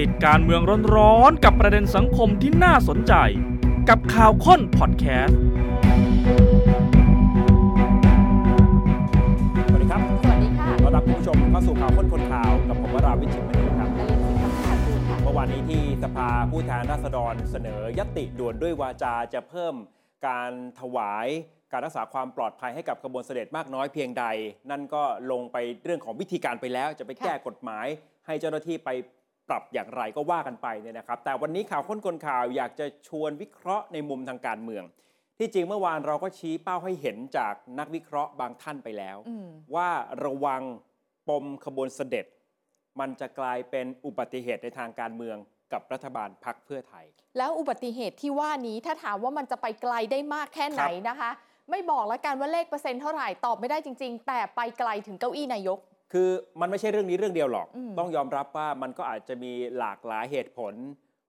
ติดการเมืองร้อนๆกับประเด็นสังคมที่น่าสนใจ กับข่าวค้นพอดแคสต์สวัสดีครับสวัสดีค่ะต้อนรับคุณผู้ชมเข้าสู่ข่าวค้นคนข่าวกับผมวราวิชิตมณีครับนลินสิทธิ์คำพันธ์ค่ะเมื่อวานนี้ที่สภาผู้แทนราษฎรเสนอยติด่วนด้วยวาจาจะเพิ่มการถวายการรักษาความปลอดภัยให้กับขบวนเสด็จมากน้อยเพียงใด นั่นก็ลงไปเรื่องของวิธีการไปแล้ว จะไปแก้กฎหมาย ให้เจ้าหน้าที่ไป ปรับอย่างไรก็ว่ากันไปเนี่ยนะครับ แต่วันนี้ข่าวค้นคนข่าวอยากจะชวนวิเคราะห์ในมุมทางการเมือง ที่จริงเมื่อวานเราก็ชี้เป้าให้เห็นจากนักวิเคราะห์บางท่านไปแล้วอืมว่าระวังปมขบวนเสด็จ มันจะกลายเป็นอุบัติเหตุในทางการเมืองกับรัฐบาลพักเพื่อไทย แล้วอุบัติเหตุที่ว่านี้ถ้าถามว่ามันจะไปไกลได้มากแค่ไหนนะคะ ไม่บอกแล้วกันว่าเลขเปอร์เซ็นต์เท่าไหร่ตอบไม่ได้จริง ๆ แต่ไปไกลถึงเก้าอี้นายก คือมันไม่ใช่เรื่องนี้เรื่องเดียวหรอกอืมต้องยอมรับว่ามันก็อาจจะมีหลากหลายเหตุผล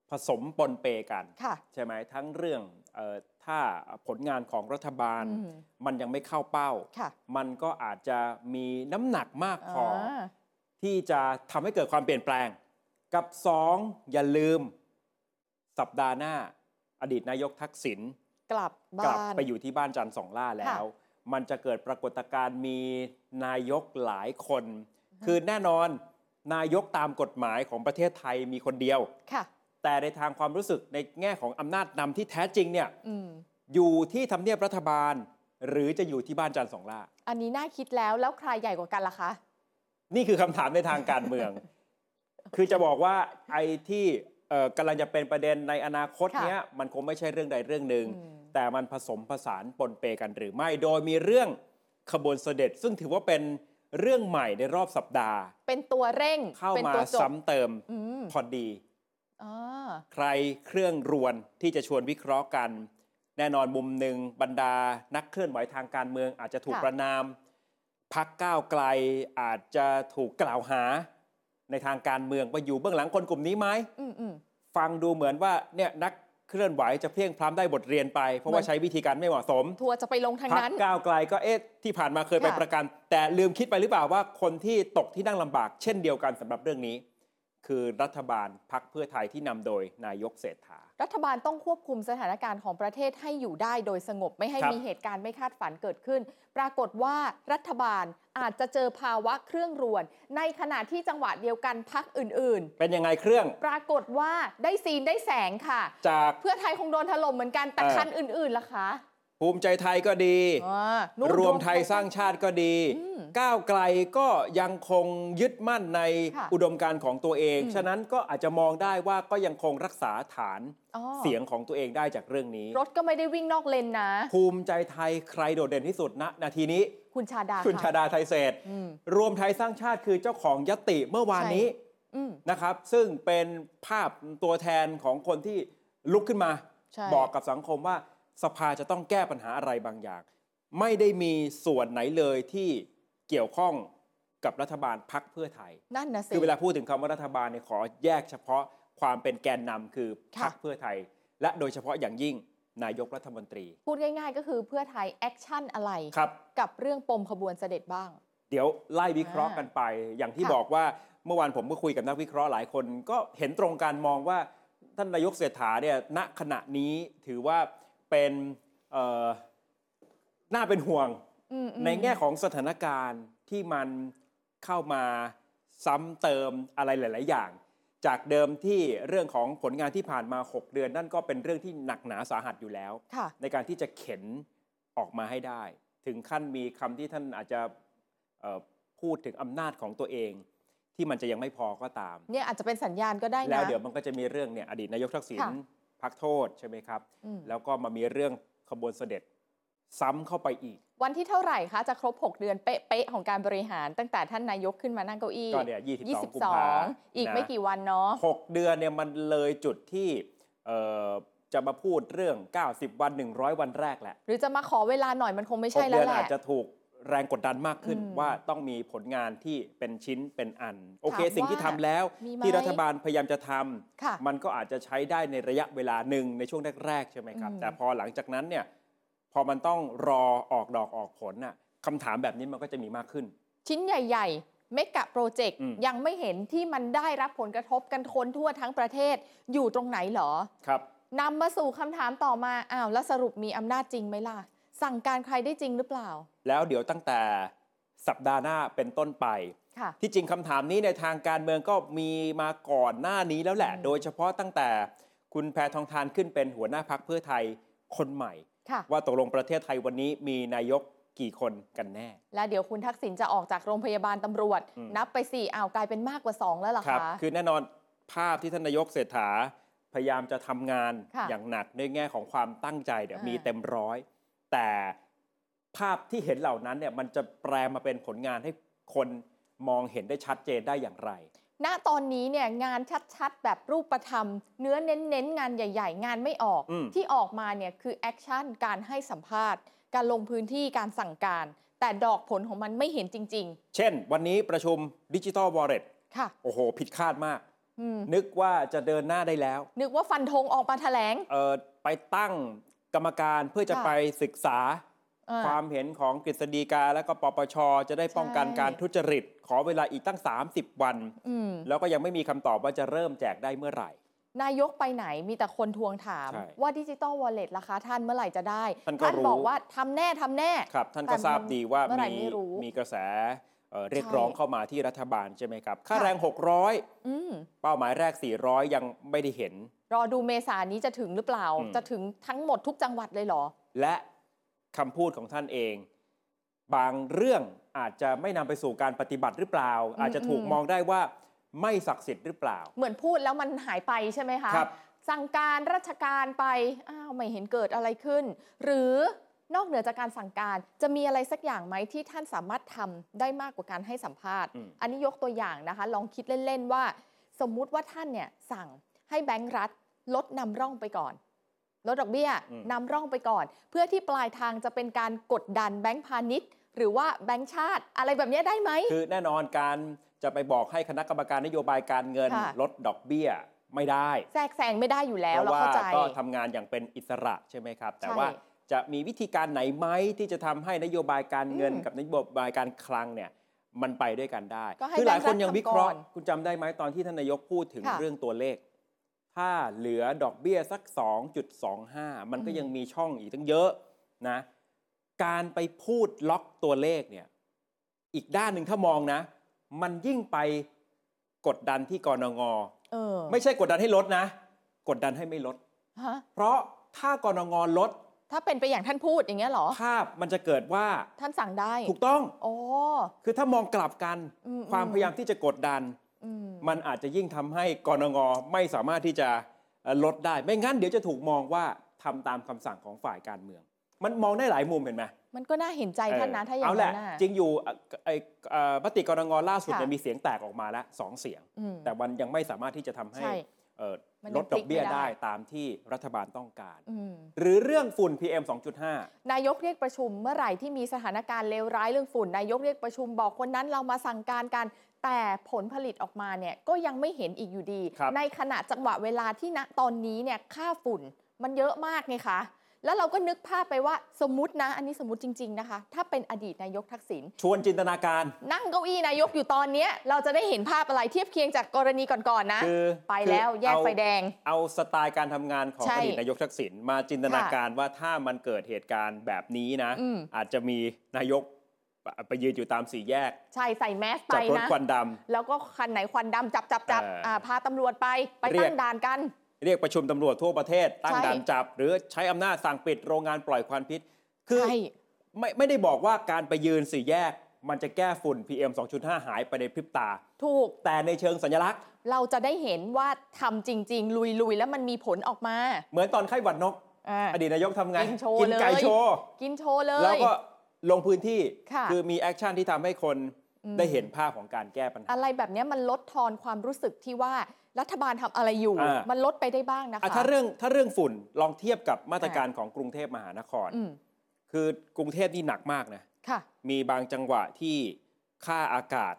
ผสมปนเปกันค่ะใช่ไหมทั้งเรื่องเออถ้าผลงานของรัฐบาลอืมมันยังไม่เข้าเป้าค่ะมันก็อาจจะมีน้ำหนักมากพออาที่จะทำให้เกิดความเปลี่ยนแปลง กับ 2 อย่าลืม สัปดาห์หน้า อดีตนายกทักษิณกลับกลับ้าบนไปอยู่ที่บ้านจันทร์สองล่าแล้ว มันจะเกิดปรากฏการณ์มีนายกหลายคน คือแน่นอนนายกตามกฎหมายของประเทศไทยมีคนเดียว ค่ะ แต่ในทางความรู้สึกในแง่ของอำนาจนำที่แท้จริงเนี่ยอืม อยู่ที่ทำเนียบรัฐบาล หรือจะอยู่ที่บ้านจันทร์สองล่า อันนี้น่าคิดแล้ว แล้วใครใหญ่กว่ากันล่ะคะ นี่คือคำถามในทางการเมือง คือจะบอกว่าไอ้ที่เอ่อกำลังจะเป็นประเด็นในอนาคตค่ะเนี้ยมันคงไม่ใช่เรื่องใดเรื่องหนึ่ง อืม แต่มันผสมผสานปนเปกันหรือไม่ โดยมีเรื่องขบวนเสด็จ ซึ่งถือว่าเป็นเรื่องใหม่ในรอบสัปดาห์ เป็นตัวเร่งเข้าเป็นมาตัวจบซ้ำเติมอืมพอดีอ่าใครเครื่องรวนที่จะชวนวิเคราะห์กัน แน่นอนมุมหนึ่งบรรดานักเคลื่อนไหวทางการเมือง อาจจะถูกประนามพักก้าวไกลอาจจะถูกกล่าวหา ในทางการเมืองว่าอยู่เบื้องหลังคนกลุ่มนี้ไหมอืมอืมฟังดูเหมือนว่าเนี่ยนัก เคลื่อนไหวจะเพลียงพล้ำได้บทเรียนไป เพราะว่าเหมือนใช้วิธีการไม่เหมาะสม ทัวร์จะไปลงทางพักนั้นก้าวไกลก็เอ๊ะที่ผ่านมาเคยไปค่ะประกัน แต่ลืมคิดไปหรือเปล่าว่าคนที่ตกที่นั่งลำบากเช่นเดียวกันสำหรับเรื่องนี้ คือรัฐบาลพักเพื่อไทยที่นำโดยนายกเศรษฐา รัฐบาลต้องควบคุมสถานการณ์ของประเทศให้อยู่ได้โดยสงบไม่ให้ครับมีเหตุการณ์ไม่คาดฝันเกิดขึ้น ปรากฏว่ารัฐบาลอาจจะเจอภาวะเครื่องรวน ในขณะที่จังหวะเดียวกันพักอื่นเป็นยังไงเครื่องๆปรากฏว่าได้ซีนได้แสงค่ะ จากเพื่อไทยคงโดนถล่มเหมือนกันแต่เออคันอื่นๆล่ะคะ ภูมิใจไทยก็ดีอ่านู่นรวมไทยสร้างชาติก็ดีอืมก้าวไกลก็ยังคงยึดมั่นในค่ะอุดมการณ์ของตัวเองอืมฉะนั้นก็อาจจะมองได้ว่าก็ยังคงรักษาฐานอ๋อเสียงของตัวเองได้จากเรื่องนี้ รถก็ไม่ได้วิ่งนอกเลนนะ ภูมิใจไทยใครโดดเด่นที่สุดณนาทีนี้ คุณชาดาคุณะชาดาไทยเศรษฐ์อืมรวมไทยสร้างชาติคือเจ้าของยติเมื่อวานนี้อืมนะครับ ซึ่งเป็นภาพตัวแทนของคนที่ลุกขึ้นมาใช่บอกกับสังคมว่า สภาจะต้องแก้ปัญหาอะไรบางอย่าง ไม่ได้มีส่วนไหนเลยที่เกี่ยวข้องกับรัฐบาลพักเพื่อไทย นั่นนะสิคือเวลาพูดถึงคำว่ารัฐบาลเนี่ยขอแยกเฉพาะความเป็นแกนนำคือพรรคค่ะเพื่อไทย และโดยเฉพาะอย่างยิ่งนายกรัฐมนตรี พูดง่าย ๆ ก็คือเพื่อไทย action อะไรครับกับเรื่องปมขบวนเสด็จบ้าง เดี๋ยวไล่วิเคราะห์กันไป อย่างที่ค่ะบอกว่าเมื่อวานผมก็คุยกับนักวิเคราะห์หลายคน ก็เห็นตรงกันมองว่าท่านนายกเศรษฐาเนี่ยณขณะนี้ถือว่า เป็นเอ่อน่าเป็นห่วงอืมๆในแง่ของสถานการณ์ที่มันเข้ามาซ้ำเติมอะไรหลาย ๆ อย่าง จากเดิมที่เรื่องของผลงานที่ผ่านมา 6 เดือน นั่นก็เป็นเรื่องที่หนักหนาสาหัสอยู่แล้วค่ะในการที่จะเข็นออกมาให้ได้ ถึงขั้นมีคำที่ท่านอาจจะเอ่อพูดถึงอำนาจของตัวเองที่มันจะยังไม่พอก็ตาม เนี่ยอาจจะเป็นสัญญาณก็ได้นะ แล้วเดี๋ยวมันก็จะมีเรื่องเนี่ยอดีตนายกทักษิณค่ะ พักโทษใช่ไหมครับอืมแล้วก็มามีเรื่องขบวนเสด็จซ้ำเข้าไปอีก วันที่เท่าไหร่คะ จะครบ 6 เดือนเป๊ะๆของการบริหารตั้งแต่ท่านนายกขึ้นมานั่งเก้าอี้ก็เนี่ย22กุมภา22อีกไม่กี่วันเนาะหกเดือนเนี่ยมันเลยจุดที่เอ่อจะมาพูดเรื่อง 90 วัน 100 วันแรกแหละ หรือจะมาขอเวลาหน่อยมันคงไม่หใช่กแล้เดืวแหอาจละจะถูก แรงกดดันมากขึ้นอืมว่าต้องมีผลงานที่เป็นชิ้นเป็นอัน โอเคถามสิ่งที่ว่าทำแล้วมีไหมที่รัฐบาลพยายามจะทำค่ะมันก็อาจจะใช้ได้ในระยะเวลาหนึ่งในช่วงแรกๆใช่ไหมครับอืมแต่พอหลังจากนั้นเนี่ยพอมันต้องรอออกดอกออกผลน่ะคำถามแบบนี้มันก็จะมีมากขึ้น ชิ้นใหญ่ๆเมกะโปรเจกต์อืมยังไม่เห็นที่มันได้รับผลกระทบกันคนทั่วทั้งประเทศอยู่ตรงไหนเหรอ ครับนำมาสู่คำถามต่อมาอ้าวแล้วสรุปมีอำนาจจริงไหมล่ะ สั่งการใครได้จริงหรือเปล่า แล้วเดี๋ยวตั้งแต่สัปดาห์หน้าเป็นต้นไปค่ะที่จริงคำถามนี้ในทางการเมืองก็มีมาก่อนหน้านี้แล้วแหละอืมโดยเฉพาะตั้งแต่คุณแพทองทานขึ้นเป็นหัวหน้าพักเพื่อไทยคนใหม่ค่ะว่าตกลงประเทศไทยวันนี้มีนายกกี่คนกันแน่ แล้วเดี๋ยวคุณทักษิณจะออกจากโรงพยาบาลตำรวจอืมนับไปสี่อ้าวกลายเป็นมากกว่าสองแล้วเหรอครับคะคือแน่นอนภาพที่ท่านนายกเศรษฐาพยายามจะทำงานค่ะอย่างหนักในแง่ของความตั้งใจเนี่ยอ่ามีมีเต็มร้อย แต่ภาพที่เห็นเหล่านั้นเนี่ยมันจะแปลมาเป็นผลงานให้คนมองเห็นได้ชัดเจนได้อย่างไร ณ ตอนนี้เนี่ยงานชัดๆ แบบรูปธรรม เนื้อเน้นๆ งานใหญ่ ๆ งานไม่ออก อืม ที่ออกมาเนี่ยคือ action การให้สัมภาษณ์ การลงพื้นที่การสั่งการ แต่ดอกผลของมันไม่เห็นจริง เช่น วันนี้ประชุม digital wallet ๆ ค่ะโอ้โห ผิดคาดมาก อืมนึกว่าจะเดินหน้าได้แล้ว นึกว่าฟันธงออกมาแถลง เออไปตั้ง กรรมการเพื่อจะค่ะ ไปศึกษา อ่าความเห็นของกฤษฎีกาและก็ปปช จะได้ป้องกันใช่ การทุจริต ขอเวลาอีกตั้ง 30 วัน อืม แล้วก็ยังไม่มีคำตอบว่าจะเริ่มแจกได้เมื่อไหร่ นายกไปไหนมีแต่คนทวงถาม ใช่ว่าดิจิตอลวอลเล็ตราคาท่านเมื่อไหร่จะได้ท่านก็รู้ บอกว่าทำแน่ทำแน่ ครับ ท่านก็แต่ทราบดีว่าเมื่อไหร่มีไม่รู้มีกระแส เอ่อเรียกใช่ร้องเข้ามาที่รัฐบาลใช่ไหมครับ ค่าค่ะแรงอืม600 เป้าหมายแรก 400 ยังไม่ได้เห็น รอดูเมษานี้จะถึงหรือเปล่าอืมจะถึงทั้งหมดทุกจังหวัดเลยเหรอ และคำพูดของท่านเอง บางเรื่องอาจจะไม่นำไปสู่การปฏิบัติหรือเปล่าอืมอาจจะถูกอืมมองได้ว่าไม่ศักดิ์สิทธิ์หรือเปล่า เหมือนพูดแล้วมันหายไปใช่ไหมคะครับสั่งการราชการไป อ้าว ไม่เห็นเกิดอะไรขึ้น หรือ นอกเหนือจากการสั่งการจะมีอะไรสักอย่างไหมที่ท่านสามารถทำได้มากกว่าการให้สัมภาษณ์อืมอันนี้ยกตัวอย่างนะคะ ลองคิดเล่นๆว่า สมมุติว่าท่านเนี่ยสั่งให้แบงก์รัฐลดนำร่องไปก่อนลดดอกเบี้ยอืมนำร่องไปก่อน เพื่อที่ปลายทางจะเป็นการกดดันแบงก์พาณิชย์ หรือว่าแบงก์ชาติอะไรแบบนี้ได้ไหมคือแน่นอนการจะไปบอกให้คณะกรรมการนโยบายการเงินค่ะลดดอกเบี้ยไม่ได้ แทรกแซงไม่ได้อยู่แล้วเพเราราะว่าเข้าใจก็ทำงานอย่างเป็นอิสระใช่ไหมครับ แต่ใช่ว่า จะมีวิธีการไหนไหมที่จะทำให้นโยบายการเงินอืมกับนโยบายการคลังเนี่ยมันไปด้วยกันได้ก็ให้คืหลายคนแบงก์รัฐยังวิเคราะห์ทำก่อนคุณจำได้ไหมตอนที่ท่านนายกพูดถึงค่ะเรื่องตัวเลข ถ้าเหลือดอกเบี้ยสัก 2.25 มันก็อืมยังมีช่องอีกตั้งเยอะนะการไปพูดล็อกตัวเลขเนี่ยอีกด้านหนึ่งถ้ามองนะ มันยิ่งไปกดดันที่กรงงเออไม่ใช่กดดันให้ลดนะ กดดันให้ไม่ลดฮะเพราะถ้ากรงงลด ถ้าเป็นไปอย่างท่านพูดอย่างเงี้ยเหรอ ภาพมันจะเกิดว่าท่านสั่งได้ถูกต้อง โอ้คือถ้ามองกลับกัน อืมความอืมพยายามที่จะกดดัน อืมมันอาจจะยิ่งทำให้กรงงไม่สามารถที่จะเอ่อลดได้ ไม่งั้นเดี๋ยวจะถูกมองว่าทำตามคำสั่งของฝ่ายการเมือง มันมองได้หลายมุมเห็นไหม มันก็น่าเห็นใจท่านนะถ้าอย่างเอาแหนั้ละนน่ะ จริงอยู่เอ่อไอ้เอ่อมติกรงงล่าสุดค่ะเนี่ยมีเสียงแตกออกมาแล้วสองเสียง อืมแต่มันยังไม่สามารถที่จะทำให้ใช่ เอ่อมันยัง ลดดอกเบี้ยพลิกไม่ได้ได้ตามที่รัฐบาลต้องการอืมหรือเรื่องฝุ่น PM 2.5 นายกเรียกประชุมเมื่อไหร่ที่มีสถานการณ์เลวร้ายเรื่องฝุ่น นายกเรียกประชุมบอกคนนั้นเรามาสั่งการกัน แต่ผลผลิตออกมาเนี่ยก็ยังไม่เห็นอีกอยู่ดีครับในขณะจังหวะเวลาที่ณตอนนี้เนี่ยค่าฝุ่นมันเยอะมากไงคะ แล้วเราก็นึกภาพไปว่าสมมตินะ อันนี้สมมติจริง ๆนะคะ ถ้าเป็นอดีตนายกทักษิณชวนจินตนาการ นั่งเก้าอี้นายกอยู่ตอนเนี้ยเราจะได้เห็นภาพอะไรเทียบเคียงจากกรณีก่อนๆนะคือไปแล้วคือแยกเอา ไฟแดง เอาสไตล์การทำงานของใช่อดีตนายกทักษิณมาจินตนาการว่าถ้ามันเกิดเหตุการณ์แบบนี้นะ อืม อาจจะมีนายกไปยืนอยู่ตามสี่แยกใช่ใส่แมสไปจับรถนะ ควันดแล้วก็คันไหนควันดำจับจับจับเอออ่าพาตำรวจไปไปเรียกตั้งด่านกันำ เรียกประชุมตำรวจทั่วประเทศตั้งใช่ด่านจับ หรือใช้อำนาจสั่งปิดโรงงานปล่อยควันพิษ คือใช่ไม่ไม่ได้บอกว่าการไปยืนสี่แยก มันจะแก้ฝุ่น PM 2.5 หายไปในพริบตา ถูกแต่ในเชิงสัญลักษณ์ เราจะได้เห็นว่าทำจริง ๆ ลุยๆ แล้วมันมีผลออกมา เหมือนตอนไข้หวัดนกอ่าอดีตนายกทำไงกินโชว์กินไก่เลยโชว์กินโชว์เลยแล้วก็ลงพื้นที่ค่ะอมี action ที่ทำให้คนอืมได้เห็นภาพของการแก้ปัญหา อะไรแบบเนี้ยมันลดทอนความรู้สึกที่ว่า รัฐบาลทำอะไรอยู่ อ่ามั มันลดไปได้บ้างนะคะ อะถ้าเรื่องถ้าเรื่องฝุ่นลองเทียบกับมาตรการของกรุงเทพมหานคร อืมคือกรุงเทพนี่หนักมากนะ ค่ะ มีบางจังหวะที่ค่าอากาศ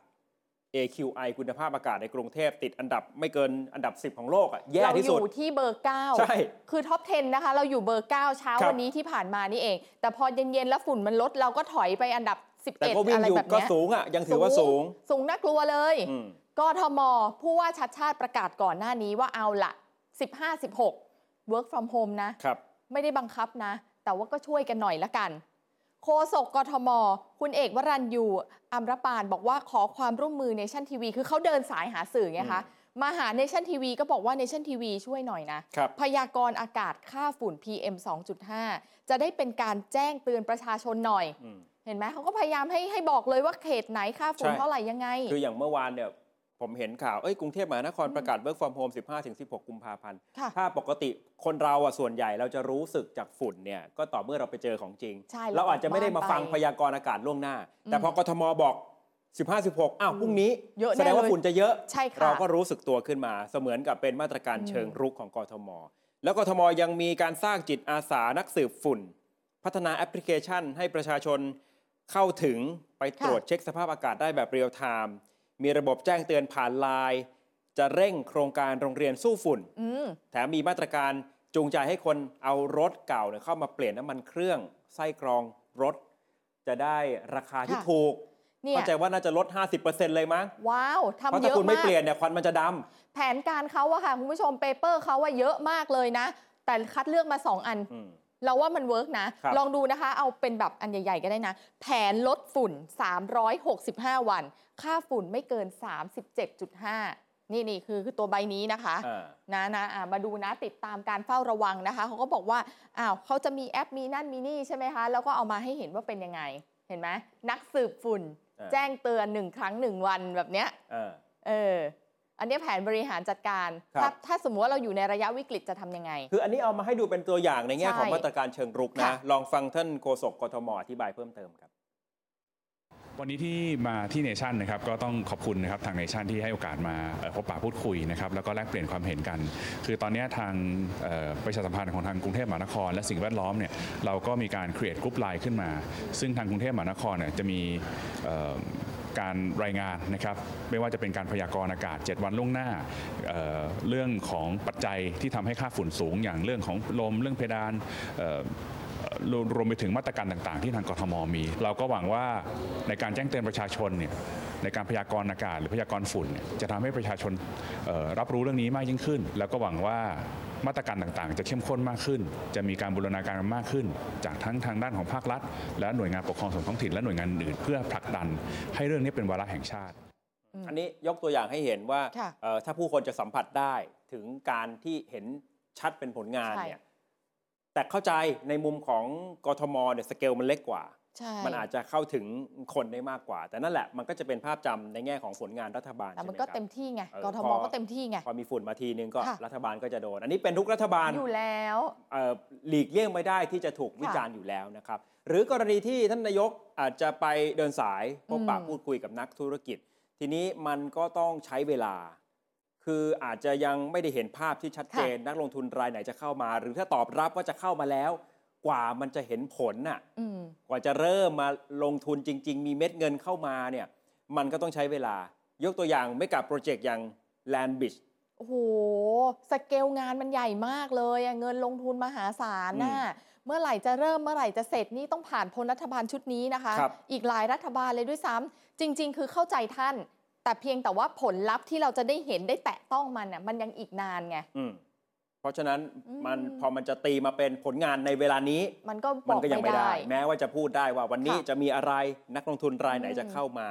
AQI คุณภาพอากาศในกรุงเทพติดอันดับไม่เกินอันดับ 10 ของโลกอะแย่เราที่อสุด ยู่ที่เบอร์ 9 ใช่ คือท็อป 10 นะคะ เราอยู่เบอร์ 9 เช้าครับ วันนี้ที่ผ่านมานี่เอง แต่พอเย็น ๆ แล้วฝุ่นมันลดเราก็ถอยไปอันดับ 11 แต่ก็วิ่งอะไรอยู่แบบก็เนี้ยสูงอะยังถือว่าสูง สูงน่ากลัวเลย อืม กทม ผู้ว่าชัดชาติประกาศก่อนหน้านี้ว่าเอาละ15 16 work from home นะ ครับ ไม่ได้บังคับนะ แต่ว่าก็ช่วยกันหน่อยละกันโฆษกกทม คุณเอกวรัญญู อมรปาลบอกว่าขอความร่วมมือเนชั่นทีวีคือเขาเดินสายหาสื่อไงคะ มาหาเนชั่นทีวีก็บอกว่าเนชั่นทีวีช่วยหน่อยนะ ครับ พยากรณ์อากาศค่าฝุ่น PM 2.5 จะได้เป็นการแจ้งเตือนประชาชนหน่อย อืม เห็นไหมเขาก็พยายามให้ให้บอกเลยว่าเขตไหนค่าฝุ่นใช่ เท่าไหร่ยังไง คืออย่างเมื่อวานเนี่ย ผมเห็นข่าว เอ้ยกรุงเทพมหานครประกาศ work from home 15-16 กุมภาพันธ์ ค่ะ ถ้าปกติคนเราอะส่วนใหญ่เราจะรู้สึกจากฝุ่นเนี่ยก็ต่อเมื่อเราไปเจอของจริง ใช่เราอาจจะไม่ได้มาฟังบ้านไปพยากรณ์อากาศล่วงหน้าอืมแต่พอกทมบอก 15-16 อ้าวพรุ่งนี้เยอะแสดงว่าแน่เลยฝุ่นจะเยอะใช่ค่ะ เราก็รู้สึกตัวขึ้นมาเสมือนกับเป็นมาตรการอืมเชิงรุกของกทม แล้วกทมยังมีการสร้างจิตอาสานักสืบฝุ่น พัฒนาแอปพลิเคชันให้ประชาชนเข้าถึงไปตรวจเช็คสภาพอากาศได้แบบ real-time มีระบบแจ้งเตือนผ่านไลน์จะเร่งโครงการโรงเรียนสู้ฝุ่นอืมแถมมีมาตรการจูงใจให้คนเอารถเก่าเนี่ยเข้ามาเปลี่ยนน้ำมันเครื่อง ไส้กรองรถ จะได้ราคาที่ค่ะถูกเนี่ยเข้าใจว่าน่าจะลด 50%เลยมั้ง ว้าวเพราะทำเยถ้าอะคุณไม่มาเปลี่ยนเนี่ยควันมันจะดำ แผนการเขาอะค่ะ คุณผู้ชม paper เขาว่าเยอะมากเลยนะ แต่คัดเลือกมา 2 อันอืม เราว่ามัน work นะครับลองดูนะคะ เอาเป็นแบบอันใหญ่ ๆ ก็ได้นะ แผนลดฝุ่น 365 วัน ค่าฝุ่นไม่เกิน 37.5นี่นี่คือคือตัวใบนี้นะคะอ่านะนะอะมาดูนะติดตามการเฝ้าระวังนะคะเขาก็บอกว่าอ้าวเขาจะมีแอปมีนั่นมีนี่ใช่ไหมคะ แล้วก็เอามาให้เห็นว่าเป็นยังไง เห็นไหมนักสืบฝุ่นอ่าแจ้งเตือนหนึ่งครั้งหนึ่งวันแบบเนี้ยอ่าเออ อันเนี้ยแผนบริหารจัดการ ครับ ถ้าถ้าสมมติว่าเราอยู่ในระยะวิกฤตจะทำยังไง คืออันนี้เอามาให้ดูเป็นตัวอย่างในแง่ของใช่มาตรการเชิงรุกนะ ค่ะ ลองฟังท่านโฆษกกทมอธิบายเพิ่มเติมครับ วันนี้ที่มาที่เนชั่นนะครับก็ต้องขอบคุณนะครับทางเนชั่นที่ให้โอกาสมาเอ่อพบปะพูดคุยนะครับแล้วก็แลกเปลี่ยนความเห็นกัน คือตอนนี้ทางเอ่อประชาสัมพันธ์ของทางกรุงเทพมหานคร และสิ่งแวดล้อมเนี่ยเราก็มีการ create กรุ๊ปไลน์ขึ้นมา ซึ่งทางกรุงเทพมหานครเนี่ยจะมีเอ่อ การรายงานนะครับไม่ว่าจะเป็นการพยากรณ์อากาศ 7 วันล่วงหน้าเรื่องของปัจจัยที่ทำให้ค่าฝุ่นสูง อย่างเรื่องของลมเรื่องเพดานรวมไปถึงมาตรการต่างๆ ที่ทางกทมมี เราก็หวังว่าในการแจ้งเตือนประชาชนเนี่ยในการพยากรณ์อากาศหรือพยากรณ์ฝุ่นนจะทำให้ประชาชนรับรู้เรื่องนี้มากยิ่งขึ้น แล้วก็หวังว่า มาตรการต่างๆ จะเข้มข้นมากขึ้น จะมีการบูรณาการกันมากขึ้น จากทั้งทางด้านของภาครัฐ และหน่วยงานปกครองส่วนท้องถิ่นและหน่วยงานอื่นๆเพื่อผลักดัน ให้เรื่องนี้เป็นวาระแห่งชาติ อันนี้ยกตัวอย่างให้เห็นว่าค่ะเอ่อถ้าผู้คนจะสัมผัสได้ถึงการที่เห็นชัดเป็นผลงานใช่เนี่ยแต่เข้าใจในมุมของกทมเนี่ยสเกลมันเล็กกว่าใช่ มันอาจจะเข้าถึงคนได้มากกว่า แต่นั่นแหละมันก็จะเป็นภาพจำในแง่ของผลงานรัฐบาลแต่ใช่มันไหมก็ครับเต็มที่ไงเออกทมพอก็เต็มที่ไงพอมีฝุ่นมาทีนึงก็ค่ะรัฐบาลก็จะโดน อันนี้เป็นทุกรัฐบาลอยู่แล้วเอ่อหลีกเลี่ยงไม่ได้ที่จะถูกวิจารณ์อยู่แล้วนะครับหรือกรณีที่ท่านนายกอาจจะไปเดินสายพบปะอืมพูดคุยกับนักธุรกิจ ทีนี้มันก็ต้องใช้เวลา คืออาจจะยังไม่ได้เห็นภาพที่ชัดเจน นักลงทุนรายไหนจะเข้ามา หรือถ้าตอบรับว่าจะเข้ามาแล้ว กว่ามันจะเห็นผลน่ะอืมกว่าจะเริ่มมาลงทุนจริง ๆ มีเม็ดเงินเข้ามาเนี่ย มันก็ต้องใช้เวลายกตัวอย่างไม่กับโปรเจกต์อย่าง Land Bridge โอ้โห สเกลงานมันใหญ่มากเลยอะเงินลงทุนมหาศาลน่ะเมื่อไหร่จะเริ่มเมื่อไหร่จะเสร็จนี่ต้องผ่านพ้นรัฐบาลชุดนี้นะคะครับอีกหลายรัฐบาลเลยด้วยซ้ำจริง ๆ คือเข้าใจท่าน แต่เพียงแต่ว่าผลลัพธ์ที่เราจะได้เห็นได้แตะต้องมันน่ะมันยังอีกนานไงอืม เพราะฉะนั้นอืมมันพอมันจะตีมาเป็นผลงานในเวลานี้ มันก็บมันอกก็ยังไม่ไม่ได้ได้ แม้ว่าจะพูดได้ว่าวันนี้ค่ะจะมีอะไรนักลงทุนรายไหนอืมจะเข้ามา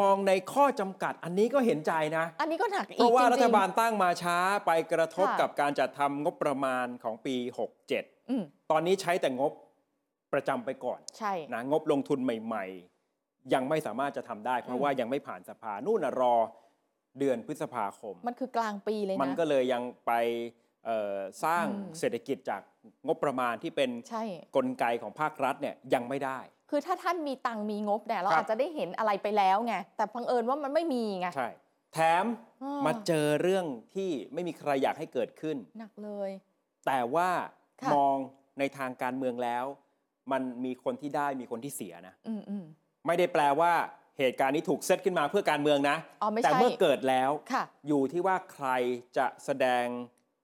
มองในข้อจำกัดอันนี้ก็เห็นใจนะ อันนี้ก็หนักอีกเพราะว่าจงๆรัฐบาลตั้งมาช้าไปกระทบค่ะกับการจัดทำงบประมาณของปี 67อืมตอนนี้ใช้แต่งบประจำไปก่อนใช่นะงบลงทุนใหม่ ๆ ยังไม่สามารถจะทำได้ เพราะว่ายังไม่ผ่านสภานู่นนะรอเดือนพฤษภาคม มันคือกลางปีเลยนะมันก็เลยยังไปเอ่อ สร้างอืมเศรษฐกิจจากงบประมาณที่เป็นใช่กลไกของภาครัฐเนี่ยยังไม่ได้ คือถ้าท่านมีตังค์มีงบเนี่ยเราครับอาจจะได้เห็นอะไรไปแล้วไงแต่พังเอิญว่ามันไม่มีไงใช่แถมอ่ามมาเจอเรื่องที่ไม่มีใครอยากให้เกิดขึ้น หนักเลย แต่ว่าค่ะมองในทางการเมืองแล้ว มันมีคนที่ได้มีคนที่เสียนะอืมอืมไม่ได้แปลว่าเหตุการณ์นี้ถูกเซตขึ้นมาเพื่อการเมืองนะอ๋อไม่แต่ใช่เมื่อเกิดแล้วค่ะอยู่ที่ว่าใครจะแสดง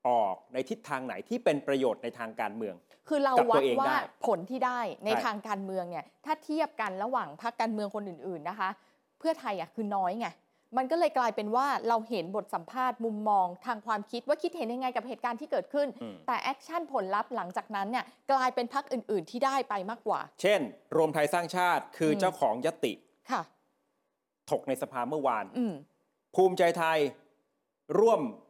ออกในทิศทางไหนที่เป็นประโยชน์ในทางการเมือง คือเรากับวัดตัวเองว่าได้ผลที่ได้ในใช่ทางการเมืองเนี่ยถ้าเทียบกันระหว่างพรรคการเมืองคนอื่นๆนะคะ เพื่อไทยอะคือน้อยไงมันก็เลยกลายเป็นว่าเราเห็นบทสัมภาษณ์มุมมองทางความคิดว่าคิดเห็นยังไงกับเหตุการณ์ที่เกิดขึ้นอืมแต่ action ผลลัพธ์หลังจากนั้นเนี่ยกลายเป็นพรรคอื่น ๆ ที่ได้ไปมากกว่า เช่น รวมไทยสร้างชาติคืออมเจ้าของยติค่ะ ถกในสภาเมื่อวานอืมภูมิใจไทยร่วมเอ่อ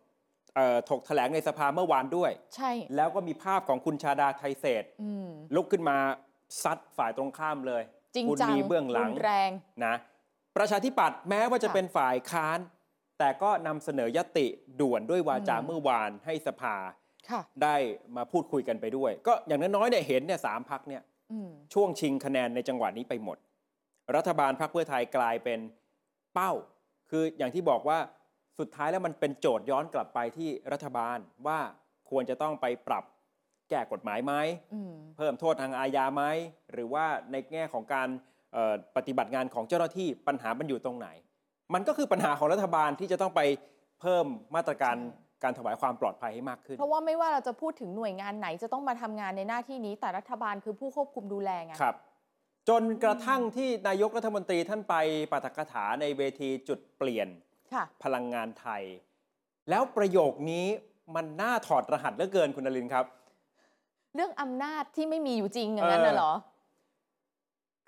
ถกแถลงในสภาเมื่อวานด้วย ใช่ แล้วก็มีภาพของคุณชาดาไทยเศษอืมลุกขึ้นมาซัดฝ่ายตรงข้ามเลยจริงคุณจังมีเบื้องหลังรุนแรงนะประชาธิปัตย์แม้ว่าจะค่ะเป็นฝ่ายค้าน แต่ก็นำเสนอยติด่วนด้วยวาจาอืมเมื่อวานให้สภาค่ะได้มาพูดคุยกันไปด้วย ก็อย่างน้อยๆเนี่ยเห็นเนี่ยสามพักเนี่ยอืมช่วงชิงคะแนนในจังหวะนี้ไปหมด รัฐบาลพรรคเพื่อไทยกลายเป็นเป้า คืออย่างที่บอกว่า สุดท้ายแล้วมันเป็นโจทย์ย้อนกลับไปที่รัฐบาลว่าควรจะต้องไปปรับแก้กฎหมายไหมอืมเพิ่มโทษทางอาญาไหมหรือว่าในแง่ของการเอ่อปฏิบัติงานของเจ้าหน้าที่ปัญหามันอยู่ตรงไหน มันก็คือปัญหาของรัฐบาลที่จะต้องไปเพิ่มมาตรการใช่การถวายความปลอดภัยให้มากขึ้น เพราะว่าไม่ว่าเราจะพูดถึงหน่วยงานไหนจะต้องมาทำงานในหน้าที่นี้แต่รัฐบาลคือผู้ควบคุมดูแลไงครับจนกระทั่งที่นายกรัฐมนตรีท่านไปปาฐกถาในเวทีจุดเปลี่ยนค่ะ พลังงานไทย แล้วประโยคนี้มันน่าถอดรหัสเหลือเกินคุณนรินทร์ครับ เรื่องอำนาจที่ไม่มีอยู่จริงอย่างนั้นน่ะเหรอ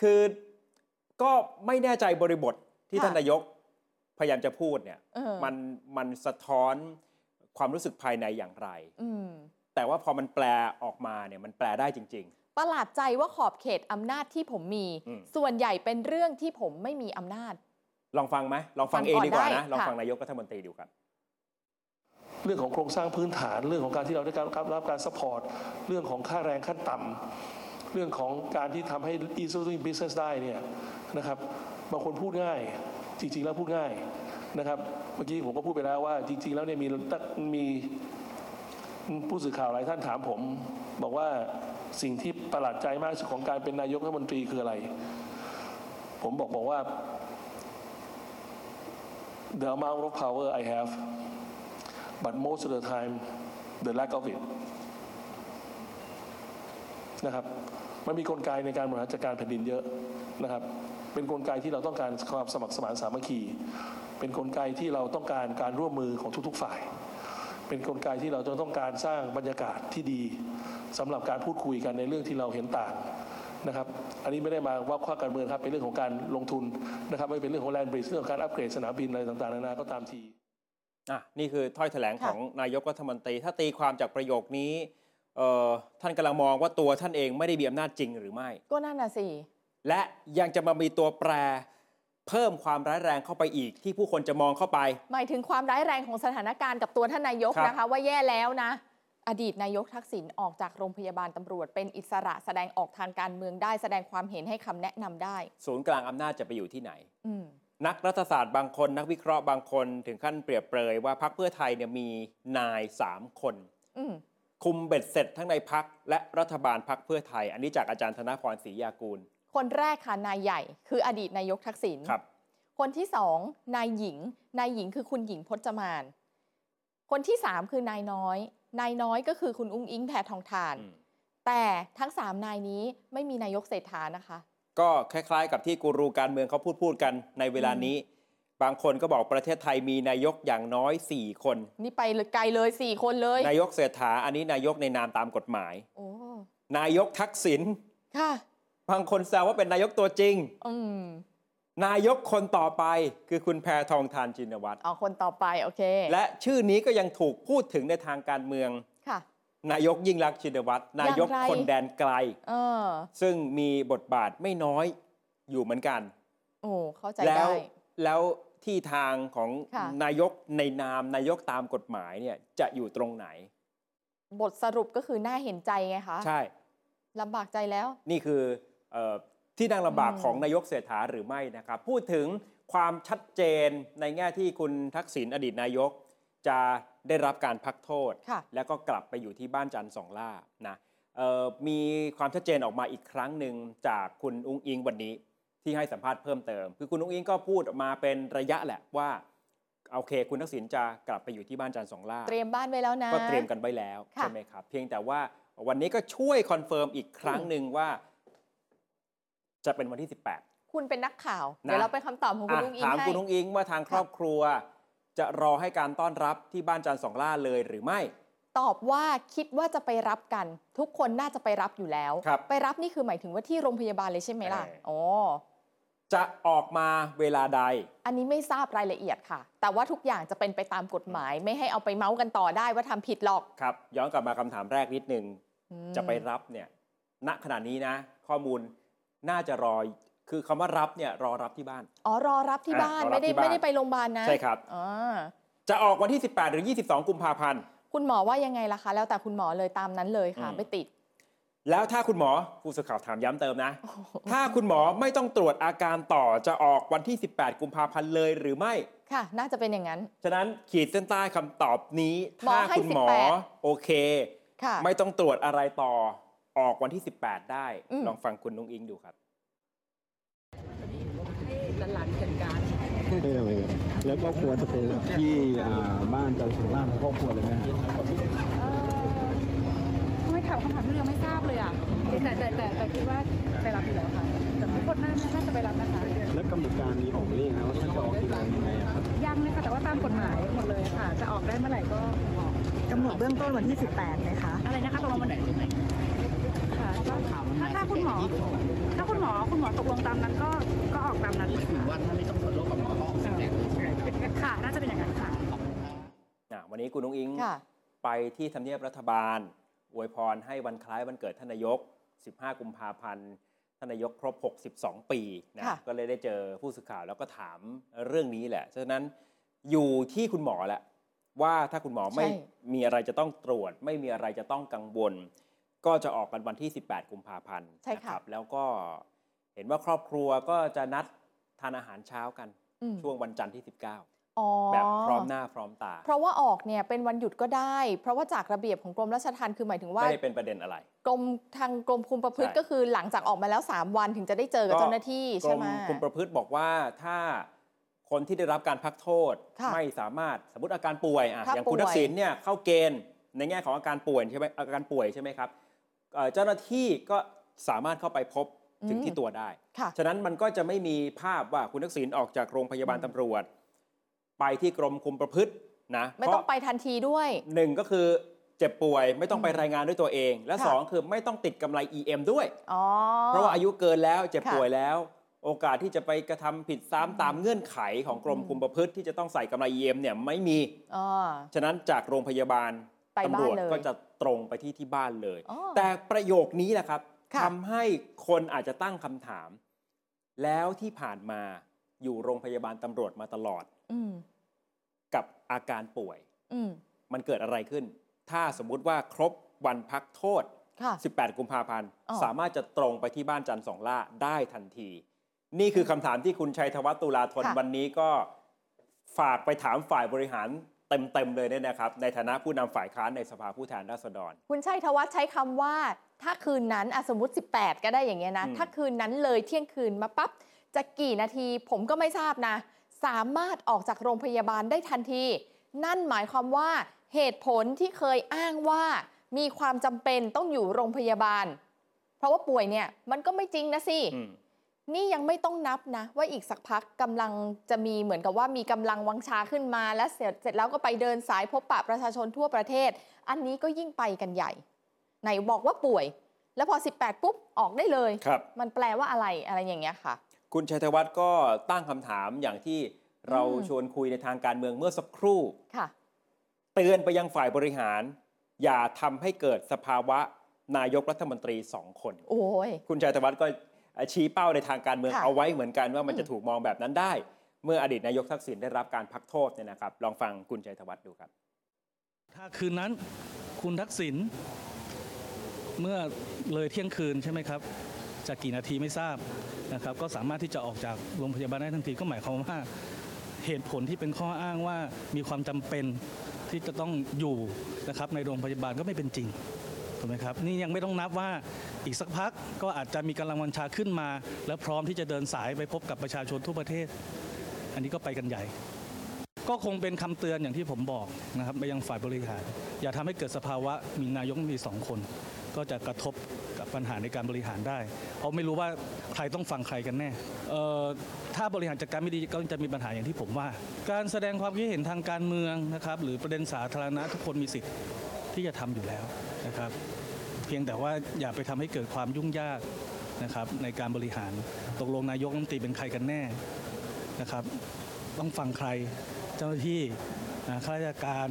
คือก็ไม่แน่ใจบริบทที่ค่ะท่านนายกพยายามจะพูดเนี่ยเออมันมันสะท้อนความรู้สึกภายในอย่างไรอืมแต่ว่าพอมันแปลออกมาเนี่ยมันแปลได้จริงประหลาดใจว่าขอบเขตอำนาจที่ผมมีอืมส่วนใหญ่เป็นเรื่องที่ผมไม่มีอำนาจๆ ลองฟังไหมลองฟังฟังเองก่อนดีกว่าได้นะ ลองค่ะฟังนายกรัฐมนตรีดูครับเรื่องของโครงสร้างพื้นฐานเรื่องของการที่เราได้รับรับการสปอร์ตเรื่องของค่าแรงขั้นต่ำเรื่องของการที่ทำให้ ease of doing business ได้เนี่ยนะครับบางคนพูดง่าย จริง ๆ แล้วพูดง่ายนะครับ เมื่อกี้ผมก็พูดไปแล้วว่า จริง ๆ แล้วเนี่ยมีมีผู้สื่อข่าวหลายท่านถามผม บอกว่าสิ่งที่ประหลาดใจมากที่สุดของการเป็นนายกรัฐมนตรีคืออะไร ผมบอกบอกว่า the amount of power I have but most of the time the lack of it นะครับมันมีกลไกในการบริหารจัดการแผ่นดินเยอะนะครับ เป็นกลไกที่เราต้องการความสมัครสมานสามัคคี เป็นกลไกที่เราต้องการการร่วมมือของทุกๆฝ่าย เป็นกลไกที่เราจะต้องการสร้างบรรยากาศที่ดีสำหรับการพูดคุยกันในเรื่องที่เราเห็นต่าง นะครับ อันนี้ไม่ได้มาว่าข้อการเมืองครับ เป็นเรื่องของการลงทุนนะครับไม่เป็นเรื่องของแลนด์บริดจ์เรื่องของการอัปเกรดสนามบินอะไรต่างๆนานาก็ตามทีอะนี่คือถ้อยแถลงค่ะของนายกรัฐมนตรี ถ้าตีความจากประโยคนี้เอ่อท่านกำลังมองว่าตัวท่านเองไม่ได้มีอำนาจจริงหรือไม่ ก็นั่นน่ะสิและยังจะมามีตัวแปรเพิ่มความร้ายแรงเข้าไปอีกที่ผู้คนจะมองเข้าไป หมายถึงความร้ายแรงของสถานการณ์กับตัวท่านนายกครับนะคะ ว่าแย่แล้วนะ อดีตนายกทักษิณออกจากโรงพยาบาลตำรวจ เป็นอิสระแสดงออกทางการเมืองได้แสดงความเห็นให้คำแนะนำได้ ศูนย์กลางอำนาจจะไปอยู่ที่ไหนอืมนักรัฐศาสตร์บางคน นักวิเคราะห์บางคนถึงขั้นเปรียบเปรยว่าพรรคเพื่อไทยเนี่ยมีนายสามคนอืมคุมเบ็ดเสร็จทั้งในพักและรัฐบาลพักเพื่อไทย อันนี้จากอาจารย์ธนพรศรียากูล คนแรกค่ะนายใหญ่ คืออดีตนายกทักษิณครับ คนที่สองนายหญิง นายหญิงคือคุณหญิงพจมาน คนที่สามคือนายน้อย นายน้อยก็คือคุณอุ้งอิงแพทองทานอืมแต่ทั้งสามนายนี้ไม่มีนายกเศรษฐานะคะ ก็คล้ายๆ กับที่กูรูการเมืองเขาพูดพูดกันในเวลานี้ บางคนก็บอกประเทศไทยมีนายกอย่างน้อย 4 คน นี่ไปเลยไกลเลยสี่คนเลย นายกเศรษฐาอันนี้นายกในนามตามกฎหมายโอ้นายกทักษิณค่ะบางคนแซวว่าเป็นนายกตัวจริงอืม นายกคนต่อไปคือคุณแพทองทานจินวัตรเอาคนต่อไปโอเค และชื่อนี้ก็ยังถูกพูดถึงในทางการเมืองค่ะ นายกยิ่งรักษณ์ชินวัตรนายกอย่างไรคนแดนไกลเออซึ่งมีบทบาทไม่น้อยอยู่เหมือนกัน โอ้เข้าใจแล้วได้แล้วที่ทางของค่ะนายกในนามนายกตามกฎหมายเนี่ยจะอยู่ตรงไหน บทสรุปก็คือน่าเห็นใจไงคะ ใช่ลำบากใจแล้ว นี่คือเออ ที่นั่งลำบากอืมของนายกเศรษฐาหรือไม่นะครับ พูดถึงความชัดเจนในแง่ที่คุณทักษิณอดีตนายก จะได้รับการพักโทษค่ะแล้วก็กลับไปอยู่ที่บ้านจันทร์ส่องหล้านะเอ่อมีความชัดเจนออกมาอีกครั้งหนึ่งจากคุณอุ๊งอิ๊งวันนี้ที่ให้สัมภาษณ์เพิ่มเติม คือคุณอุ๊งอิ๊งก็พูดออกมาเป็นระยะแหละว่าโอเค คุณทักษิณจะกลับไปอยู่ที่บ้านจันทร์ส่องหล้าเตรียมบ้านไว้แล้วนะก็เตรียมกันไว้แล้วค่ะใช่ไหมครับ เพียงแต่ว่าวันนี้ก็ช่วย confirm อีกครั้งหนึ่งว่า จะเป็นวันที่ 18 คุณเป็นนักข่าวนะเดี๋ยวเราไปคำตอบของคุณอะอุ๊งอิ๊งถามให้คุณอุ๊งอิ๊งว่าทางครอบครัว จะรอให้การต้อนรับที่บ้านจันทร์สองล่าเลยหรือไม่ ตอบว่าคิดว่าจะไปรับกัน ทุกคนน่าจะไปรับอยู่แล้วครับไปรับนี่คือหมายถึงว่าที่โรงพยาบาลเลยใช่ไหมล่ะเอออ๋อจะออกมาเวลาใด อันนี้ไม่ทราบรายละเอียดค่ะ แต่ว่าทุกอย่างจะเป็นไปตามกฎหมาย ไม่ให้เอาไปเมาส์กันต่อได้ว่าทำผิดหรอก ครับ ย้อนกลับมาคำถามแรกนิดนึงอืมจะไปรับเนี่ย ณ ขณะนี้นะ ข้อมูล น่าจะรอคือคำว่ารับเนี่ยรอรับที่บ้าน อ๋อ รอรับที่อะบ้านรอรับไม่ได้ที่บ้านไม่ได้ไปโรงพยาบาลนะ ใช่ครับอ๋อจะออกวันที่ 18 หรือ 22 กุมภาพันธ์ คุณหมอว่ายังไงล่ะคะ แล้วแต่คุณหมอเลยตามนั้นเลยค่ะอืมไม่ติด แล้วถ้าคุณหมอผู้สื่อข่าวถามย้ำเติมนะ ถ้าคุณหมอไม่ต้องตรวจอาการต่อจะออกวันที่ 18 กุมภาพันธ์เลยหรือไม่ ค่ะ น่าจะเป็นอย่างนั้น ฉะนั้นขีดเส้นใต้คำตอบนี้หมอถ้าให้คุณหมอ18โอเคค่ะไม่ต้องตรวจอะไรต่อ ออกวันที่ 18 ได้ อืม ลองฟังคุณนุ้งอิงดูครับเออแล้วก็ครัวจะไปที่อ่าบ้านจันทร์สุราษฎร์ครอบครัวเลยไหมครับ ไม่ถามคำถามที่เราไม่ทราบเลยอะแต่แต่แต่แต่คิดว่าไปรับอยู่แล้วค่ะแต่ทุกคนน่าน่าจะไปรับนะคะแล้วกำหนดการมีออกมาเรียกนะว่าท่านจะออกกี่โมงยังไงอะครับ ยังเลยค่ะแต่ว่าตามกฎหมายหมดเลยค่ะ จะออกได้เมื่อไหร่ก็บอกกำหนดเบื้องต้นวันที่ 18ไหมคะอะไรนะคะตกลงวันไหนค่ะก็ ถ้าถ้าคุณหมอ ถ้าคุณหมอคุณหมอตกลงตามนั้นก็ก็ออกตามนั้นถึงวันถ้าไม่ต้องตรวจโรคกับหมอก็ออกค่ะ น่าจะเป็นอย่างนั้นค่ะอะวันนี้คุณนุ้งอิงค่ะไปที่ทำเนียบรัฐบาลอวยพรให้วันคล้ายวันเกิดท่านนายก 15 กุมภาพันธ์ท่านนายกครบ 62 ปีนะค่ะก็เลยได้เจอผู้สื่อข่าวแล้วก็ถามเรื่องนี้แหละ ฉะนั้นอยู่ที่คุณหมอแหละว่าถ้าคุณหมอไม่มีอะไรจะต้องตรวจ ไม่มีอะไรจะต้องกังวล ก็จะออกกันวันที่ 18 กุมภาพันธ์ใช่นะค่ะครับแล้วก็เห็นว่าครอบครัวก็จะนัดทานอาหารเช้ากันอืมช่วงวันจันทร์ที่ 19 อ๋อ แบบพร้อมหน้าพร้อมตา เพราะว่าออกเนี่ยเป็นวันหยุดก็ได้ เพราะว่าจากระเบียบของกรมราชทัณฑ์คือหมายถึงว่าไม่ได้เป็นประเด็นอะไร กรมทางกรมคุมประพฤติใช่ ก็คือหลังจากออกมาแล้ว 3 วันถึงจะได้เจอกับเจ้าหน้าที่กรใช่มไหม คุมประพฤติบอกว่าถ้าคนที่ได้รับการพักโทษ ค่ะไม่สามารถสมมติอาการป่วยอะถ้าอย่างคุณป่วย ทักษิณเนี่ยเข้าเกณฑ์ในแง่ของอาการป่วยใช่ไหมอาการป่วยใช่ไหมครับ เอ่อเจ้าหน้าที่ก็สามารถเข้าไปพบถึงที่ตัวได้ค่ะฉะนั้นมันก็จะไม่มีภาพว่าคุณทักษิณออกจากโรงพยาบาลตำรวจ ไปที่กรมคุมประพฤตินะ ไม่เพต้องราะไปทันทีด้วยหนึ่งก็คือเจ็บป่วยไม่ต้องไปรายงานด้วยตัวเอง และค่ะสองคือไม่ต้องติดกำไร EM ด้วยอ๋อเพราะว่าอายุเกินแล้วเจ็บค่ะป่วยแล้ว โอกาสที่จะไปกระทำผิดซ้ำตามเงื่อนไขของกรมอืมคุมประพฤติที่จะต้องใส่กำไร EM เนี่ยไม่มีอ๋อฉะนั้นจากโรงพยาบาล ไปบ้านตำรวจเลยก็จะตรงไปที่ที่บ้านเลย อ๋อ แต่ประโยคนี้แหละครับค่ะ ทำให้คนอาจจะตั้งคำถาม แล้วที่ผ่านมาอยู่โรงพยาบาลตำรวจมาตลอดอืมกับอาการป่วย อืมมันเกิดอะไรขึ้น ถ้าสมมุติว่าครบวันพักโทษ ค่ะ 18 กุมภาพันธ์ อ๋อ สามารถจะตรงไปที่บ้านจันทร์สองล่าได้ทันที นี่คือคำถามที่คุณชัยธวัฒน์ตุลาธนค่ะ วันนี้ก็ฝากไปถามฝ่ายบริหาร เต็มๆเลยเนี่ยนะครับ ในฐานะผู้นำฝ่ายค้านในสภาผู้แทนราษฎร คุณชัยธวัฒน์ใช้คำว่า ถ้าคืนนั้นอะสมมติ 18 ก็ได้อย่างเงี้ยนะอืมถ้าคืนนั้นเลยเที่ยงคืนมาปั๊บจะกี่นาทีผมก็ไม่ทราบนะ สามารถออกจากโรงพยาบาลได้ทันที นั่นหมายความว่าเหตุผลที่เคยอ้างว่ามีความจำเป็นต้องอยู่โรงพยาบาล เพราะว่าป่วยเนี่ยมันก็ไม่จริงนะสิอืม นี่ยังไม่ต้องนับนะ ว่าอีกสักพักกำลังจะมีเหมือนกับว่ามีกำลังวังชาขึ้นมา แล้วเสร็จเสร็จแล้วก็ไปเดินสายพบปะประชาชนทั่วประเทศ อันนี้ก็ยิ่งไปกันใหญ่ ไหนบอกว่าป่วย แล้วพอ 18 ปุ๊บ ออกได้เลยครับมันแปลว่าอะไรอะไรอย่างเงี้ยค่ะ คุณชัยธวัฒน์ก็ตั้งคำถามอย่างที่เราอืมชวนคุยในทางการเมืองเมื่อสักครู่ค่ะเตือนไปยังฝ่ายบริหาร อย่าทำให้เกิดสภาวะนายกรัฐมนตรีสองคน โอ้ยคุณชัยธวัฒน์ก็ ชี้เป้าในทางการเมืองค่ะเอาไว้เหมือนกันว่ามันอืมจะถูกมองแบบนั้นได้ เมื่ออดีตนายกทักษิณได้รับการพักโทษเนี่ยนะครับ ลองฟังคุณชัยธวัฒน์ดูครับ ถ้าคืนนั้นคุณทักษิณเมื่อเลยเที่ยงคืนใช่ไหมครับจะกี่นาทีไม่ทราบนะครับ ก็สามารถที่จะออกจากโรงพยาบาลได้ทันทีก็หมายความว่าเหตุผลที่เป็นข้ออ้างว่ามีความจำเป็นที่จะต้องอยู่นะครับในโรงพยาบาลก็ไม่เป็นจริง ถูกไหมครับนี่ยังไม่ต้องนับว่าอีกสักพักก็อาจจะมีกำลังวัญชาขึ้นมา และพร้อมที่จะเดินสายไปพบกับประชาชนทั่วประเทศ อันนี้ก็ไปกันใหญ่ ก็คงเป็นคำเตือนอย่างที่ผมบอกนะครับไปยังฝ่ายบริหาร อย่าทำให้เกิดสภาวะมีนายกมีสองคน ก็จะกระทบกับปัญหาในการบริหารได้ เพราะไม่รู้ว่าใครต้องฟังใครกันแน่เอ่อถ้าบริหารจัดการไม่ดีก็จะมีปัญหาอย่างที่ผมว่า การแสดงความคิดเห็นทางการเมืองนะครับหรือประเด็นสาธารณะทุกคนมีสิทธิ์ ที่จะทำอยู่แล้วนะครับ เพียงแต่ว่าอย่าไปทำให้เกิดความยุ่งยากนะครับในการบริหารตกลงนายกรัฐมนตรีเป็นใครกันแน่นะครับ ต้องฟังใครเจ้าหน้าที่นะข้าราชการ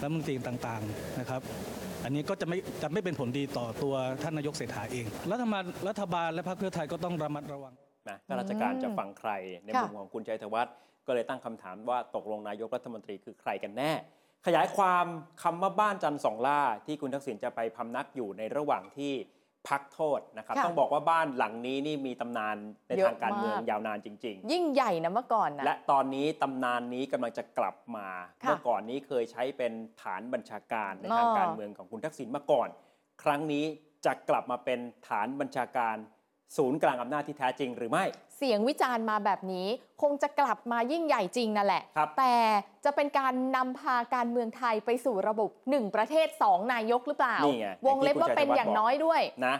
รัฐมนตรีต่างๆนะครับ อันนี้ก็จะไม่จะไม่เป็นผลดีต่อตัวท่านนายกเศรษฐาเอง รัฐบาลรัฐบาลและพรรคเพื่อไทยก็ต้องระมัดระวังนะข้าราชการจะฟังใครในค่ะมุมของคุณชัยธวัฒน์ก็เลยตั้งคำถามว่าตกลงนายกรัฐมนตรีคือใครกันแน่ ขยายความคำว่าบ้านจันทร์สองล่าที่คุณทักษิณจะไปพำนักอยู่ในระหว่างที่พักโทษนะครับ ค่ะต้องบอกว่าบ้านหลังนี้นี่มีตำนานในเยอะทางการเมืองมาก ยาวนานจริง ๆ ยิ่งใหญ่นะเมื่อก่อนนะ และตอนนี้ตำนานนี้กำลังจะกลับมา ค่ะเมื่อก่อนนี้เคยใช้เป็นฐานบัญชาการในอ๋อทางการเมืองของคุณทักษิณมาก่อน ครั้งนี้จะกลับมาเป็นฐานบัญชาการ ศูนย์กลางอำนาจที่แท้จริงหรือไม่ เสียงวิจารณ์มาแบบนี้ คงจะกลับมายิ่งใหญ่จริงนั่นแหละครับแต่จะเป็นการนำพาการเมืองไทยไปสู่ระบบ 1 ประเทศ 2 นายกหรือเปล่านี่ไงวงเล็บว่าเป็นอย่างน้อยด้วยนะ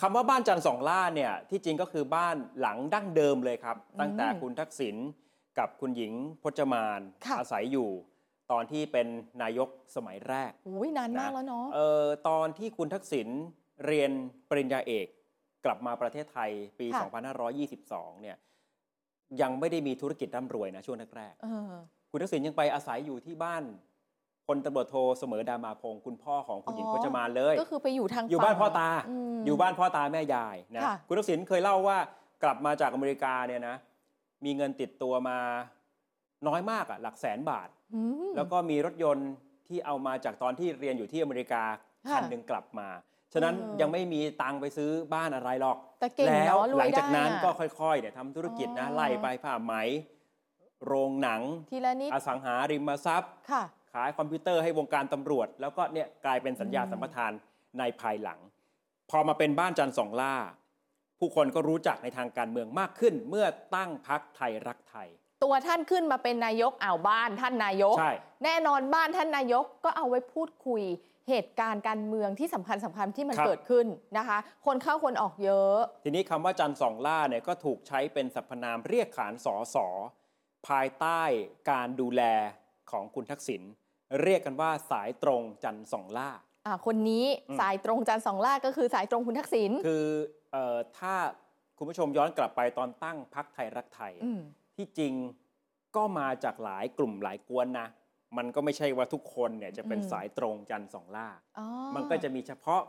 คำว่าบ้านจันทร์สองล่าเนี่ยที่จริงก็คือบ้านหลังดั้งเดิมเลยครับ ตั้งแต่คุณทักษิณกับคุณหญิงพจมานค่ะอาศัยอยู่ ตอนที่เป็นนายกสมัยแรกอุ้ยนานมากแล้วเนาะเออตอนที่คุณทักษิณเรียนปริญญาเอก กลับมาประเทศไทยปีค่ะ2522 เนี่ยยังไม่ได้มีธุรกิจร่ำรวยนะช่วงแรกเออๆคุณทักษิณยังไปอาศัยอยู่ที่บ้านพลตำรวจโทเสมอดามาพงศ์คุณพ่อของคุณหญิงอ๋อพจมานเลย ก็คือไปอยู่ทางอยู่บ้านฝั่งพ่อตามอยู่บ้านพ่อตาแม่ยายนะค่ะคุณทักษิณเคยเล่าว่ากลับมาจากอเมริกาเนี่ยนะมีเงินติดตัวมาน้อยมากอะหลักแสนบาทอืมแล้วก็มีรถยนต์ที่เอามาจากตอนที่เรียนอยู่ที่อเมริกาค่ะคันหนึ่งกลับมา ฉะนั้นเออยังไม่มีตังค์ไปซื้อบ้านอะไรหรอก แต่เก่งแล้วเนาะรวยหลังจากนั้นได้อะก็ค่อยๆเนี่ยทำธุรกิจนะอ๋อไล่ไปผ้าไหม โรงหนังทีละนิดอสังหาริมทรัพย์ค่ะขายคอมพิวเตอร์ให้วงการตำรวจ แล้วก็เนี่ยกลายเป็นสัญญาอืมสัมปทานในภายหลัง พอมาเป็นบ้านจันทร์สองล่า ผู้คนก็รู้จักในทางการเมืองมากขึ้น เมื่อตั้งพักไทยรักไทย ตัวท่านขึ้นมาเป็นนายกอ่าวบ้านท่านนายกใช่แน่นอนบ้านท่านนายกก็เอาไว้พูดคุย เหตุการณ์การเมืองที่สำคัญสำคัญที่มันครับเกิดขึ้นนะคะ คนเข้าคนออกเยอะ ทีนี้คำว่าจันทร์สองล่าเนี่ยก็ถูกใช้เป็นสรรพนามเรียกขานสอสอภายใต้การดูแลของคุณทักษิณเรียกกันว่าสายตรงจันทร์สองล่าอะคนนี้อืมสายตรงจันทร์สองล่าก็คือสายตรงคุณทักษิณคือเออถ้าคุณผู้ชมย้อนกลับไปตอนตั้งพักไทยรักไทยอืมที่จริงก็มาจากหลายกลุ่มหลายกวนนะ มันก็ไม่ใช่ว่าทุกคนเนี่ยจะเป็นอืมสายตรงจันทร์สองล่าอ๋อมันก็จะมีเฉพาะ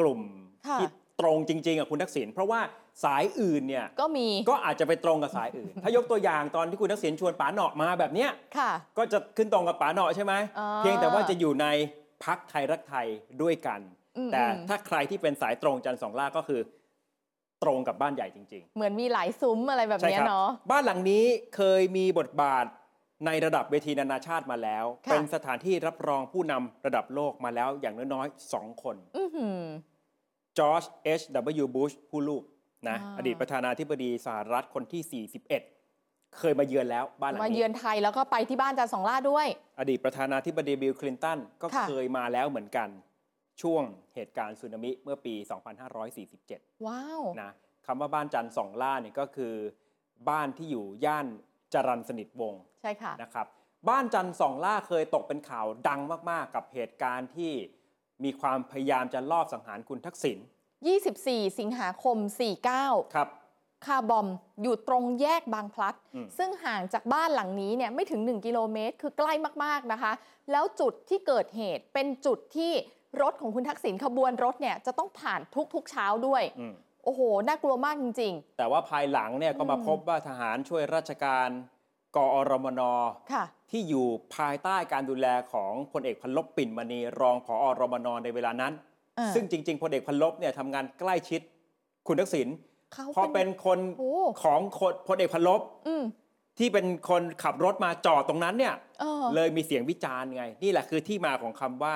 กลุ่มค่ะที่ตรงจริงๆกับคุณทักษิณเพราะว่าสายอื่นเนี่ยก็มีก็อาจจะไปตรงกับสายอื่น ถ้ายกตัวอย่างตอนที่คุณทักษิณชวนป๋าเหนาะมาแบบเนี้ยค่ะก็จะขึ้นตรงกับป๋าเหนาะใช่ไหมอ่าเพียงแต่ว่าจะอยู่ในพักไทยรักไทยด้วยกันอืมแต่อืมถ้าใครที่เป็นสายตรงจันทร์สองล่าก็คือตรงกับบ้านใหญ่จริง ๆ เหมือนมีหลายซุ้มอะไรแบบใช่เนี้ยครับเนาะบ้านหลังนี้เคยมีบทบาท ในระดับเวทีนานาชาติมาแล้ว ค่ะ เป็นสถานที่รับรองผู้นำระดับโลกมาแล้วอย่างน้อยๆสองคน อื้อหือ จอร์จ H.W. Bush ผู้ลูกนะอ่า อดีตประธานาธิบดีสหรัฐคนที่ 41 เคยมาเยือนแล้วบ้านหลังมานี้เยือนไทยแล้วก็ไปที่บ้านจันทร์ส่องหล้าด้วย อดีตประธานาธิบดีบิลคลินตันก็ค่ะ เคยมาแล้วเหมือนกัน ช่วงเหตุการณ์สึนามิเมื่อปี 2547 ว้าว นะคำว่าบ้านจันทร์ส่องหล้าเนี่ยก็คือ บ้านที่อยู่ย่านจรัญสนิทวงศ์ ใช่ค่ะนะครับบ้านจันทร์สองล่าเคยตกเป็นข่าวดังมาก ๆ กับเหตุการณ์ที่มีความพยายามจะลอบสังหารคุณทักษิณ 24 สิงหาคม 49 ครับ คาร์บอมอยู่ตรงแยกบางพลัด อืม ซึ่งห่างจากบ้านหลังนี้เนี่ยไม่ถึง 1 กิโลเมตร คือใกล้มาก ๆ นะคะ แล้วจุดที่เกิดเหตุเป็นจุดที่รถของคุณทักษิณขบวนรถเนี่ยจะต้องผ่านทุก ๆ เช้าด้วย อืมโอ้โห น่ากลัวมากจริง แต่ว่าภายหลังเนี่ยก็มาอืม พบว่าทหารช่วยราชการ กอรมนๆค่ะที่อยู่ภายใต้การดูแลของพลเอกพันลบปิ่นมณีรองผอรมนในเวลานั้นอ่าซึ่งจริง ๆพลเอกพันลบเนี่ยทำงานใกล้ชิดคุณทักษิณเขาพอเป็นคนโอ้ของคนพลเอกพันลบอืมที่เป็นคนขับรถมาจอดตรงนั้นเนี่ยเออเลยมีเสียงวิจารณ์ไง นี่แหละคือที่มาของคำว่า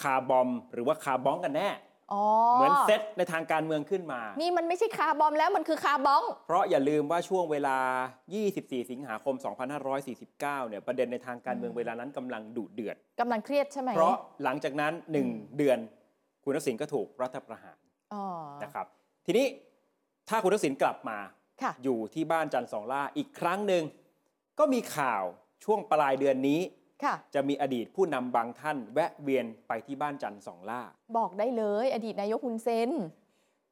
คาร์บอมบ์ หรือว่าคาร์บองกันแน่อ๋อ เหมือนเซตในทางการเมืองขึ้นมา นี่มันไม่ใช่คาร์บอมบ์แล้วมันคือคาร์บอง เพราะอย่าลืมว่าช่วงเวลา 24 สิงหาคม 2549 เนี่ยประเด็นในทางการเมืองเวลานั้นกำลังดุเดือดกำลังเครียดใช่ไหม เพราะหลังจากนั้น 1 เดือนคุณทักษิณก็ถูกรัฐประหารอ๋อนะครับ ทีนี้ถ้าคุณทักษิณกลับมาค่ะอยู่ที่บ้านจันทร์ส่องหล้าอีกครั้งหนึ่งก็มีข่าวช่วงปลายเดือนนี้ค่ะ จะมีอดีตผู้นำบางท่าน แวะเวียนไปที่บ้านจันทร์สองล่า บอกได้เลยอดีตนายกคุณเซน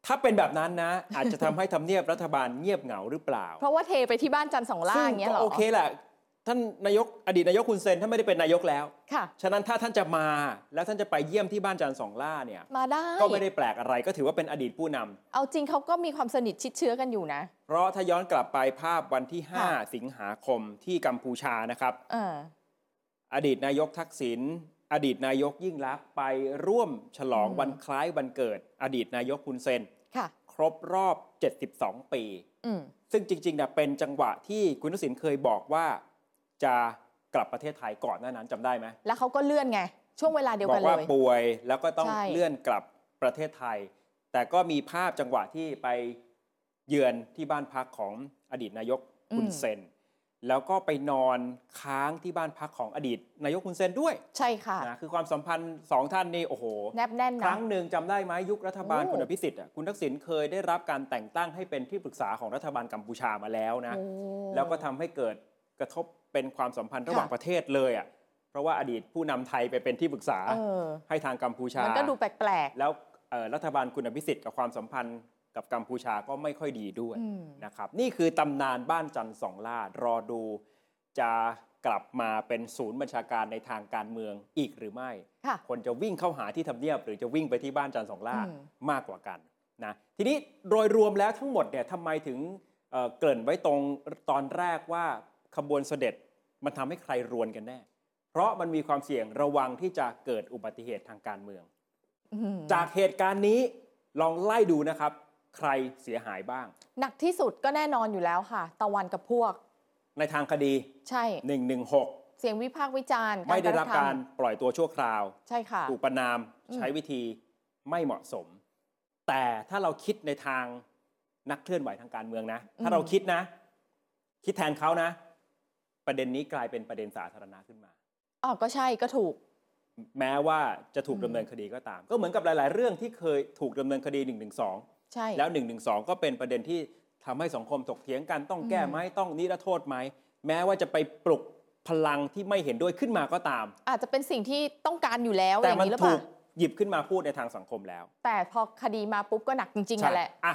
ถ้าเป็นแบบนั้นนะ อาจจะทำให้ทำเนียบรัฐบาลเงียบเหงาหรือเปล่า เพราะว่าเทไปที่บ้านจันทร์สองล่าซึ่อย่างเงี้ยเหรอก็โอเคแหละท่านนายกอดีตนายกคุณเซนท่านไม่ได้เป็นนายกแล้วค่ะฉะนั้นถ้าท่านจะมาแล้วท่านจะไปเยี่ยมที่บ้านจันทร์สองล่าเนี่ยมาได้ก็ไม่ได้แปลกอะไรก็ถือว่าเป็นอดีตผู้นำเอาจริงเขาก็มีความสนิทชิดเชื้อกันอยู่นะ เพราะถ้าย้อนกลับไปภาพวันที่ค่ะ5สิงหาคมที่กัมพูชานะครับเอออดีตนายกทักษิณอดีตนายกยิ่งลักษณ์ไปร่วมฉลองอืมวันคล้ายวันเกิด อดีตนายกคุณเซนค่ะครบรอบ 72 ปีอืมซึ่งจริงๆนะเป็นจังหวะที่คุณทักษิณเคยบอกว่าจะกลับประเทศไทยก่อนหน้านั้นจำได้ไหมแล้วเขาก็เลื่อนไง ช่วงเวลาเดียวบอกันกเลว่ายป่วยแล้วก็ต้องใช่เลื่อนกลับประเทศไทย แต่ก็มีภาพจังหวะที่ไปเยือนที่บ้านพักของอดีตนายกคุณเซน แล้วก็ไปนอนค้างที่บ้านพักของอดีต นายกคุณเซนด้วยใช่ค่ะนะคือความสัมพันธ์สองท่านนี่โอ้โหแนบแน่นคนะรั้งหนึ่งจำได้ไหมยุครัฐบาลโอ้คุณอภิสิทธิ์อะคุณทักษิณเคยได้รับการแต่งตั้งให้เป็นที่ปรึกษาของรัฐบาลกัมพูชามาแล้วนะโอ้แล้วก็ทำให้เกิดกระทบเป็นความสัมพันธ์ระหว่างค่ะประเทศเลยอะเพราะว่าอดีตผู้นำไทยไปเป็นที่ปรึกษาเออให้ทางกัมพูชามันก็ดูแปลกแล้วเอ่อรัฐบาลคุณอภิสิทธิ์กับความสัมพันธ์ กับกัมพูชาก็ไม่ค่อยดีด้วยอืมนะครับ นี่คือตำนานบ้านจันทร์สองล่ารอดูจะกลับมาเป็นศูนย์บัญชาการในทางการเมืองอีกหรือไม่ๆค่ะคนจะวิ่งเข้าหาที่ทำเนียบ หรือจะวิ่งไปที่บ้านจันทร์สองล่าอืมมากกว่ากันนะทีนี้โดยรวมแล้วทั้งหมดเนี่ยทำไมถึงเอ่อเกริ่นไว้ตรงตอนแรกว่าขบวนเสด็จมันทำให้ใครรวนกันแน่ เพราะมันมีความเสี่ยงระวังที่จะเกิดอุบัติเหตุทางการเมืองอืมจากเหตุการณ์นี้ลองไล่ดูนะครับ ใครเสียหายบ้าง หนักที่สุดก็แน่นอนอยู่แล้วค่ะ ตะวันกับพวก ในทางคดี ใช่ 116 เสียงวิพากษ์วิจารณ์ไม่ได้รับกะทำการปล่อยตัวชั่วคราว ใช่ค่ะถูกประนามอืมใช้วิธีไม่เหมาะสม แต่ถ้าเราคิดในทางนักเคลื่อนไหวทางการเมืองนะ ถ้าเราคิดนะ คิดแทนเขานะ ประเด็นนี้กลายเป็นประเด็นสาธารณะขึ้นมาอ๋อก็ใช่ก็ถูก แม้ว่าจะถูกอืมดำเนินคดีก็ตาม ก็เหมือนกับหลาย ๆ เรื่องที่เคยถูกดำเนินคดี1นึ ใช่แล้ว1นึก็เป็นประเด็นที่ทำให้สังคมถกเถียงกันต้องแก้ไหมต้องนิรโทษไหมแม้ว่าจะไปปลุกพลังที่ไม่เห็นด้วยขึ้นมาก็ตาม อาจจะเป็นสิ่งที่ต้องการอยู่แล้วอแต่ย่างมันนี้หรือเปถูล่ากหยิบขึ้นมาพูดในทางสังคมแล้ว แต่พอคดีมาปุ๊บก็หนักจริงๆนั่นแหละอะ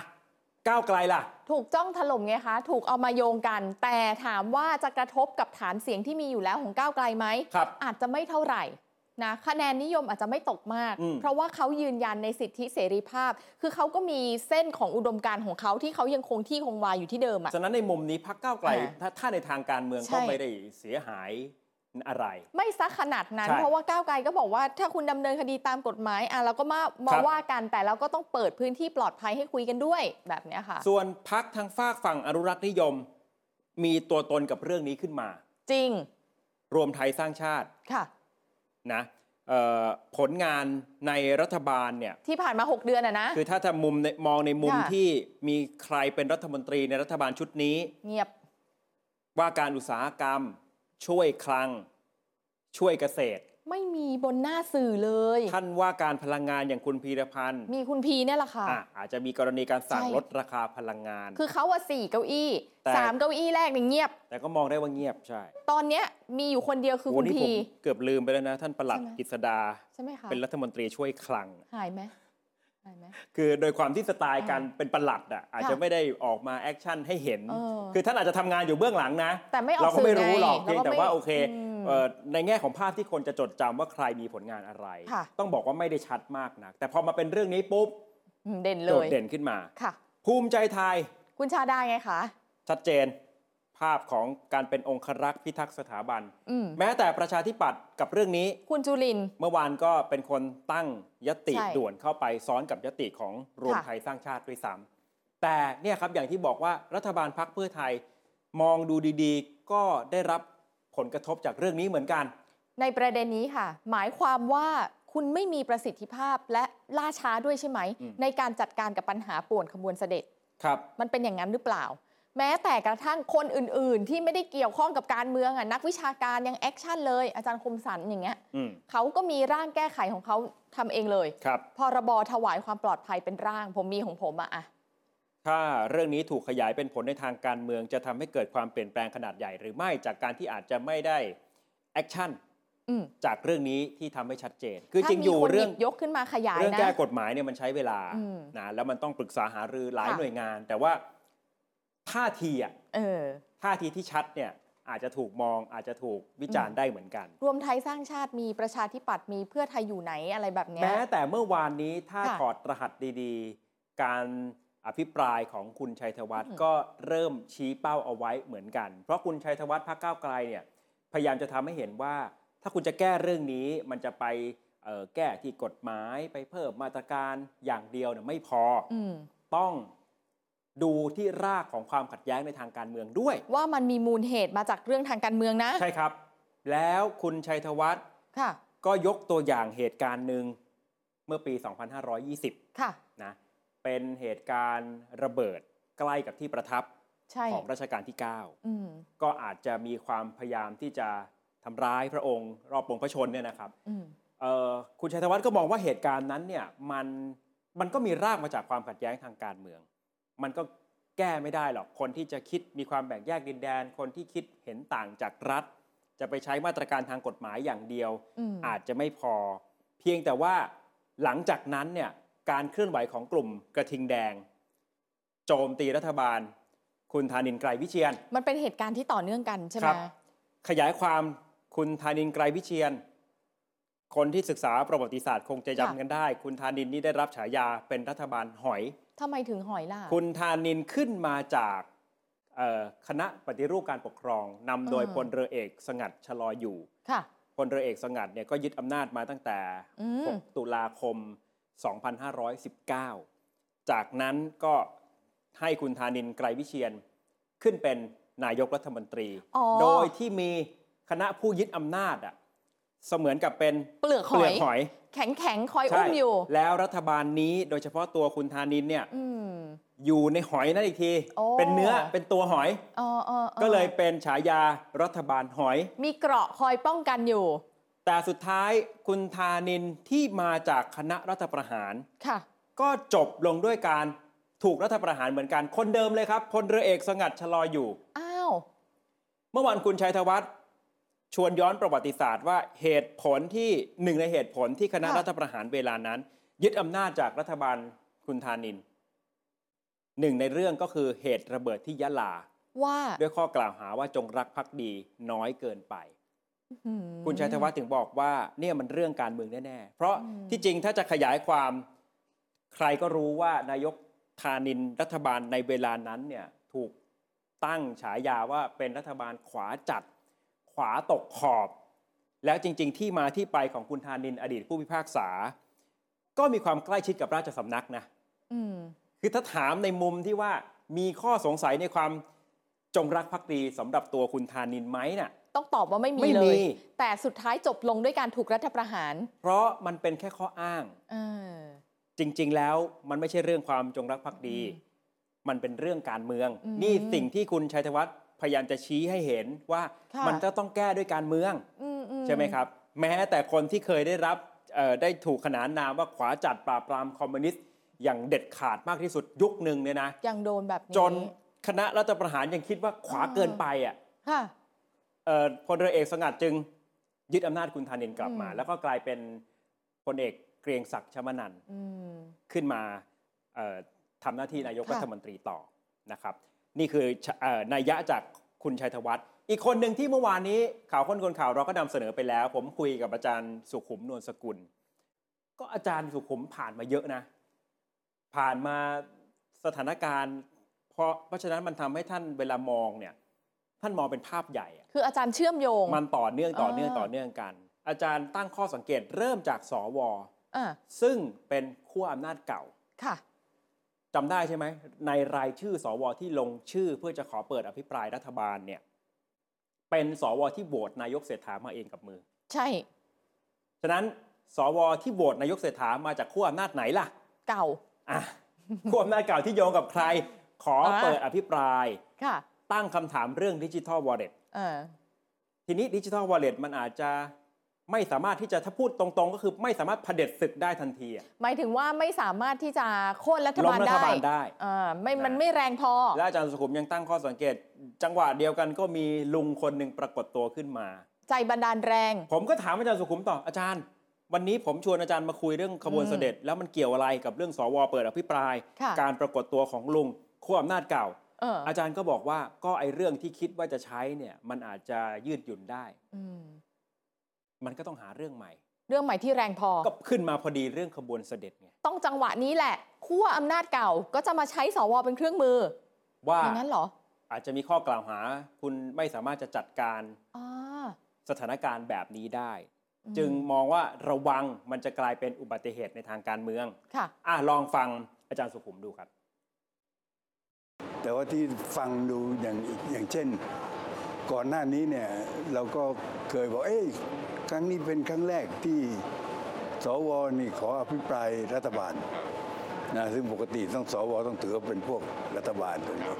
ก้าวไกลล่ะ ถูกจ้องถล่มไงคะ ถูกเอามาโยงกัน แต่ถามว่าจะกระทบกับฐานเสียงที่มีอยู่แล้วของก้าวไกลไหมครับอาจจะไม่เท่าไหร่ นะคะแนนนิยมอาจจะไม่ตกมากอืมเพราะว่าเขายืนยันในสิทธิเสรีภาพ คือเขาก็มีเส้นของอุดมการณ์ของเขาที่เขายังคงที่คงวาอยู่ที่เดิมอะฉะนั้นในมุมนี้พักก้าวไกลอ่าถ้าถ้าในทางการเมืองใช่ก็ไม่ได้เสียหายอะไรไม่ซักขนาดนั้นใช่เพราะว่าก้าวไกลก็บอกว่าถ้าคุณดำเนินคดีตามกฎหมายอะเราก็มามาครับว่ากันแต่เราก็ต้องเปิดพื้นที่ปลอดภัยให้คุยกันด้วยแบบเนี้ยค่ะ ส่วนพักทางฝากฝั่งอนุรักษ์นิยม มีตัวตนกับเรื่องนี้ขึ้นมา จริง รวมไทยสร้างชาติค่ะ นะเอ่อผลงานในรัฐบาลเนี่ยที่ผ่านมา 6 เดือนอะนะ คือถ้าจะมุมในมองในมุมค่ะ ที่มีใครเป็นรัฐมนตรีในรัฐบาลชุดนี้ เงียบ ว่าการอุตสาหกรรม ช่วยคลัง ช่วยเกษตร ไม่มีบนหน้าสื่อเลย ท่านว่าการพลังงานอย่างคุณพีรพันธ์มีคุณพีเนี่ยแหละค่ะ อะอาจจะมีกรณีการสั่งใช่ ลดราคาพลังงาน คือเขาว่าสี่เก้าอี้แต่ สามเก้าอี้แรกเนี่ยเงียบ แต่ก็มองได้ว่าเงียบใช่ตอนเนี้ยมีอยู่คนเดียวคือโอ้คุณนี่ผพีมเกือบลืมไปแล้วนะ ท่านประหลัดใช่ไหมกฤษดา ใช่ไหมคะเป็นรัฐมนตรีช่วยคลัง หายไหมหายไหม คือโดยความที่สไตล์การอ่าเป็นประหลัดอะอาจจะไม่ได้ออกมา action ให้เห็นเออคือท่านอาจจะทำงานอยู่เบื้องหลังนะ แต่ไม่ออกเราก็ไม่สื่อรู้หรอกไงเพียงแต่เราก็ไม่ว่าโอเคอืมเอ่อในแง่ของภาพที่คนจะจดจำว่าใครมีผลงานอะไรค่ะต้องบอกว่าไม่ได้ชัดมากนะแต่พอมาเป็นเรื่องนี้ปุ๊บอืมเด่นเลยโดดเด่นขึ้นมาค่ะ ภูมิใจไทย คุณชาดาไงคะชัดเจน ภาพของการเป็นองครักษ์พิทักษ์สถาบันอืมแม้แต่ประชาธิปัตย์กับเรื่องนี้ คุณจุลินทร์เมื่อวานก็เป็นคนตั้งญัตติใช่ด่วนเข้าไปซ้อนกับญัตติของรวมค่ะไทยสร้างชาติด้วยซ้ำแต่เนี่ยครับอย่างที่บอกว่ารัฐบาลพรรคเพื่อไทย มองดูดีๆ ก็ได้รับผลกระทบจากเรื่องนี้เหมือนกัน ในประเด็นนี้ค่ะ หมายความว่าคุณไม่มีประสิทธิภาพและล่าช้าด้วยใช่ไหมอืมในการจัดการกับปัญหาป่วนขบวนเสด็จครับ มันเป็นอย่างนั้นหรือเปล่า แม้แต่กระทั่งคนอื่น ๆ ที่ไม่ได้เกี่ยวข้องกับการเมืองอะนักวิชาการยัง action เลยอาจารย์คมสันอย่างเงี้ยอืม เขาก็มีร่างแก้ไขของเขาทำเองเลยครับ พรบถวายความปลอดภัยเป็นร่าง ผมมีของผมอะอะถ้าเรื่องนี้ถูกขยายเป็นผลในทางการเมือง จะทำให้เกิดความเปลี่ยนแปลงขนาดใหญ่หรือไม่จากการที่อาจจะไม่ได้แอคชั่นอืมจากเรื่องนี้ที่ทำให้ชัดเจน คือถ้าจริงมีอยู่คนหเรื่ยิองบยกขึ้นมาขยายเรื่องนะ แก้กฎหมายเนี่ยมันใช้เวลาอืมนะแล้วมันต้องปรึกษาหารือหลายค่ะ หน่วยงาน แต่ว่า ท่าทีอะเออท่าทีที่ชัดเนี่ยอาจจะถูกมองอาจจะถูกวิจารณ์ได้เหมือนกัน รวมไทยสร้างชาติมีประชาธิปัตย์มีเพื่อไทยอยู่ไหนอะไรแบบเนี้ยแม้แต่เมื่อวานนี้ถ้าค่ะถอดรหัสดีๆ การอภิปรายของคุณชัยธวัฒน์อืมก็เริ่มชี้เป้าเอาไว้เหมือนกัน เพราะคุณชัยธวัฒน์พรรคก้าวไกลเนี่ยพยายามจะทำให้เห็นว่า ถ้าคุณจะแก้เรื่องนี้มันจะไปเอ่อแก้ที่กฎหมายไปเพิ่มมาตรการอย่างเดียวเนี่ยไม่พอออืมต้อง ดูที่รากของความขัดแย้งในทางการเมืองด้วย ว่ามันมีมูลเหตุมาจากเรื่องทางการเมืองนะ ใช่ครับ แล้วคุณชัยธวัฒน์ค่ะ ก็ยกตัวอย่างเหตุการณ์หนึ่งเมื่อปี 2520 ค่ะนะเป็นเหตุการณ์ระเบิดใกล้กับที่ประทับใช่ของรัชกาลที่อืม9ก็อาจจะมีความพยายามที่จะทำร้ายพระองค์ รอบปรงพระชนเนี่ยนะครับอืมเอ่อคุณชัยธวัฒน์ก็มองว่าเหตุการณ์นั้นเนี่ยมันมันก็มีรากมาจากความขัดแย้งทางการเมือง มันก็แก้ไม่ได้หรอก คนที่จะคิดมีความแบ่งแยกดินแดน คนที่คิดเห็นต่างจากรัฐ จะไปใช้มาตรการทางกฎหมายอย่างเดียวอืมอาจจะไม่พอ เพียงแต่ว่าหลังจากนั้นเนี่ยการเคลื่อนไหวของกลุ่มกระทิงแดง โจมตีรัฐบาล คุณธานินทร์ไกรวิเชียน มันเป็นเหตุการณ์ที่ต่อเนื่องกันใช่ไหคมรับขยายความคุณธานินทร์ไกรวิเชียน คนที่ศึกษาประวัติศาสตร์คงจะจำกันได้ คุณธานินนี่ได้รับฉายาเป็นรัฐบาลหอย ทำไมถึงหอยล่ะ คุณธานินขึ้นมาจากเอ่อคณะปฏิรูปการปกครองนำโดยอ่าพลเรือเอกสงัดชะลออยู่ค่ะพลเรือเอกสงัดเนี่ยก็ยึดอำนาจมาตั้งแต่อืม6ตุลาคม 2519 จากนั้นก็ให้คุณธานินไกรวิเชียนขึ้นเป็นนายกรัฐมนตรีอ๋อโดยที่มีคณะผู้ยึดอำนาจอะ เสมือนกับเป็นเปลือกหเปลืออย กหอยแข็งแข็งๆคอยใช่อุ้มอยู่ แล้วรัฐบาลนี้โดยเฉพาะตัวคุณธานินเนี่ยอืม อยู่ในหอยนั่นอีกที โอ้ เป็นเนื้อเป็นตัวหอยอ๋ออ๋ออ๋อก็เลยเป็นฉายารัฐบาลหอย มีเกราะคอยป้องกันอยู่ แต่สุดท้ายคุณธานินที่มาจากคณะรัฐประหาร ค่ะ ก็จบลงด้วยการถูกรัฐประหารเหมือนกันคนเดิมเลยครับพลเรือเอกสงัดชะลออยู่ อ้าว เมื่อวานคุณชัยธวัฒน์ ชวนย้อนประวัติศาสตร์ว่าเหตุผลที่หนึ่งในเหตุผลที่คณะค่ะรัฐประหารเวลานั้น ยึดอำนาจจากรัฐบาลคุณธานินหนึ่งในเรื่องก็คือเหตุระเบิดที่ยะลาว่าด้วยข้อกล่าวหาว่าจงรักภักดีน้อยเกินไปอืมคุณชัยธวัฒน์ถึงบอกว่าเนี่ยมันเรื่องการเมืองแน่ๆ เพราะอืมที่จริงถ้าจะขยายความใครก็รู้ว่านายกธานินรัฐบาลในเวลานั้นเนี่ยถูกตั้งฉายาว่าเป็นรัฐบาลขวาจัด ขวาตกขอบ แล้วจริง ๆ ที่มาที่ไปของคุณธานินอดีตผู้พิพากษา ก็มีความใกล้ชิดกับราชสำนักนะอืมคือถ้าถามในมุมที่ว่ามีข้อสงสัยในความจงรักภักดีสำหรับตัวคุณธานินไหมน่ะ ต้องตอบว่าไม่มีไม่เลมียแต่สุดท้ายจบลงด้วยการถูกรัฐประหาร เพราะมันเป็นแค่ข้ออ้างเออจริง ๆ แล้วมันไม่ใช่เรื่องความจงรักภักดีอืมมันเป็นเรื่องการเมืองอืมนี่สิ่งที่คุณชัยธวัฒน์ พยายามจะชี้ให้เห็นว่าค่ะมันจะต้องแก้ด้วยการเมืองอือืใช่ไหมครับ แม้แต่คนที่เคยได้รับเอ่อได้ถูกขนานนามว่าขวาจัดปราบปรามคอมมิวนิสต์อย่างเด็ดขาดมากที่สุดยุคหนึ่งเนี่ยนะ ยังโดนแบบนี้จนคณะรัฐประหารยังคิดว่าขวาเกินไปอะค่ะ เอ่อพลเรือเอกสงัดจึงยึดอำนาจคุณธานินกลับมา อืม แล้วก็กลายเป็นพลเอกเกรียงศักดิ์ชมนันท์ อืม ขึ้นมาเอ่อทำหน้าที่นายกค่ะ รัฐมนตรีต่อนะครับ นี่คือชเอ่อนัยยะจากคุณชัยธวัฒน์อีกคนหนึ่งที่เมื่อวานนี้ข่าวค้นคนข่าวเราก็นำเสนอไปแล้ว ผมคุยกับอาจารย์สุขุมนวลสกุล ก็อาจารย์สุขุมผ่านมาเยอะนะ ผ่านมาสถานการณ์เพราะเพราะฉะนั้นมันทำให้ท่านเวลามองเนี่ยท่านมองเป็นภาพใหญ่อะคืออาจารย์เชื่อมโยง มันต่อเนื่องต่อเนื่องอ่าต่อเนื่องกัน อาจารย์ตั้งข้อสังเกตเริ่มจากสวอ่าซึ่งเป็นขั้วอำนาจเก่าค่ะ จำได้ใช่ไหมในรายชื่อสวที่ลงชื่อเพื่อจะขอเปิดอภิปรายรัฐบาลเนี่ย เป็นสวที่โหวตนายกเศรษฐามาเองกับมือ ใช่ ฉะนั้นสวที่โหวตนายกเศรษฐามาจากขั้วอำนาจไหนล่ะ เก่าอะขั้วอำนาจเก่าที่โยงกับใคร ขออ่าเปิดอภิปรายค่ะตั้งคำถามเรื่องดิจิทัลวอลเล็ตเออทีนี้ดิจิทัลวอลเล็ตมันอาจจะ ไม่สามารถที่จะถ้าพูดตรงๆ ก็คือไม่สามารถเผด็จศึกได้ทันทีอะ หมายถึงว่าไม่สามารถที่จะโค่นรัฐบาลล้มรัฐได้บาลได้เออไม่มันนะไม่แรงพอ และอาจารย์สุขุมยังตั้งข้อสังเกต จังหวะเดียวกันก็มีลุงคนหนึ่งปรากฏตัวขึ้นมา ใจบันดาลแรง ผมก็ถามอาจารย์สุขุมต่ออาจารย์ วันนี้ผมชวนอาจารย์มาคุยเรื่องขบวนอืมเสด็จ แล้วมันเกี่ยวอะไรกับเรื่องสวเปิดอภิปราย ค่ะ การปรากฏตัวของลุงขั้วอำนาจเก่า เอออาจารย์ก็บอกว่าก็ไอเรื่องที่คิดว่าจะใช้เนี่ยมันอาจจะยืดหยุ่นได้ อืม มันก็ต้องหาเรื่องใหม่ เรื่องใหม่ที่แรงพอ ก็ขึ้นมาพอดีเรื่องขบวนเสด็จไงต้องจังหวะนี้แหละขั้วอำนาจเก่าก็จะมาใช้สวเป็นเครื่องมือว่าอย่างนั้นเหรอ อาจจะมีข้อกล่าวหาคุณไม่สามารถจะจัดการอ่าสถานการณ์แบบนี้ได้อืมจึงมองว่าระวังมันจะกลายเป็นอุบัติเหตุในทางการเมืองค่ะอะลองฟังอาจารย์สุขุมดูครับ แต่ว่าที่ฟังดูอย่างอย่างเช่น ก่อนหน้านี้เนี่ยเราก็เคยบอกเอ้ย ครั้งนี้เป็นครั้งแรกที่สวนี่ขออภิปรายรัฐบาลนะซึ่งปกติต้องสวต้องถือว่าเป็นพวกรัฐบาลตรงนี้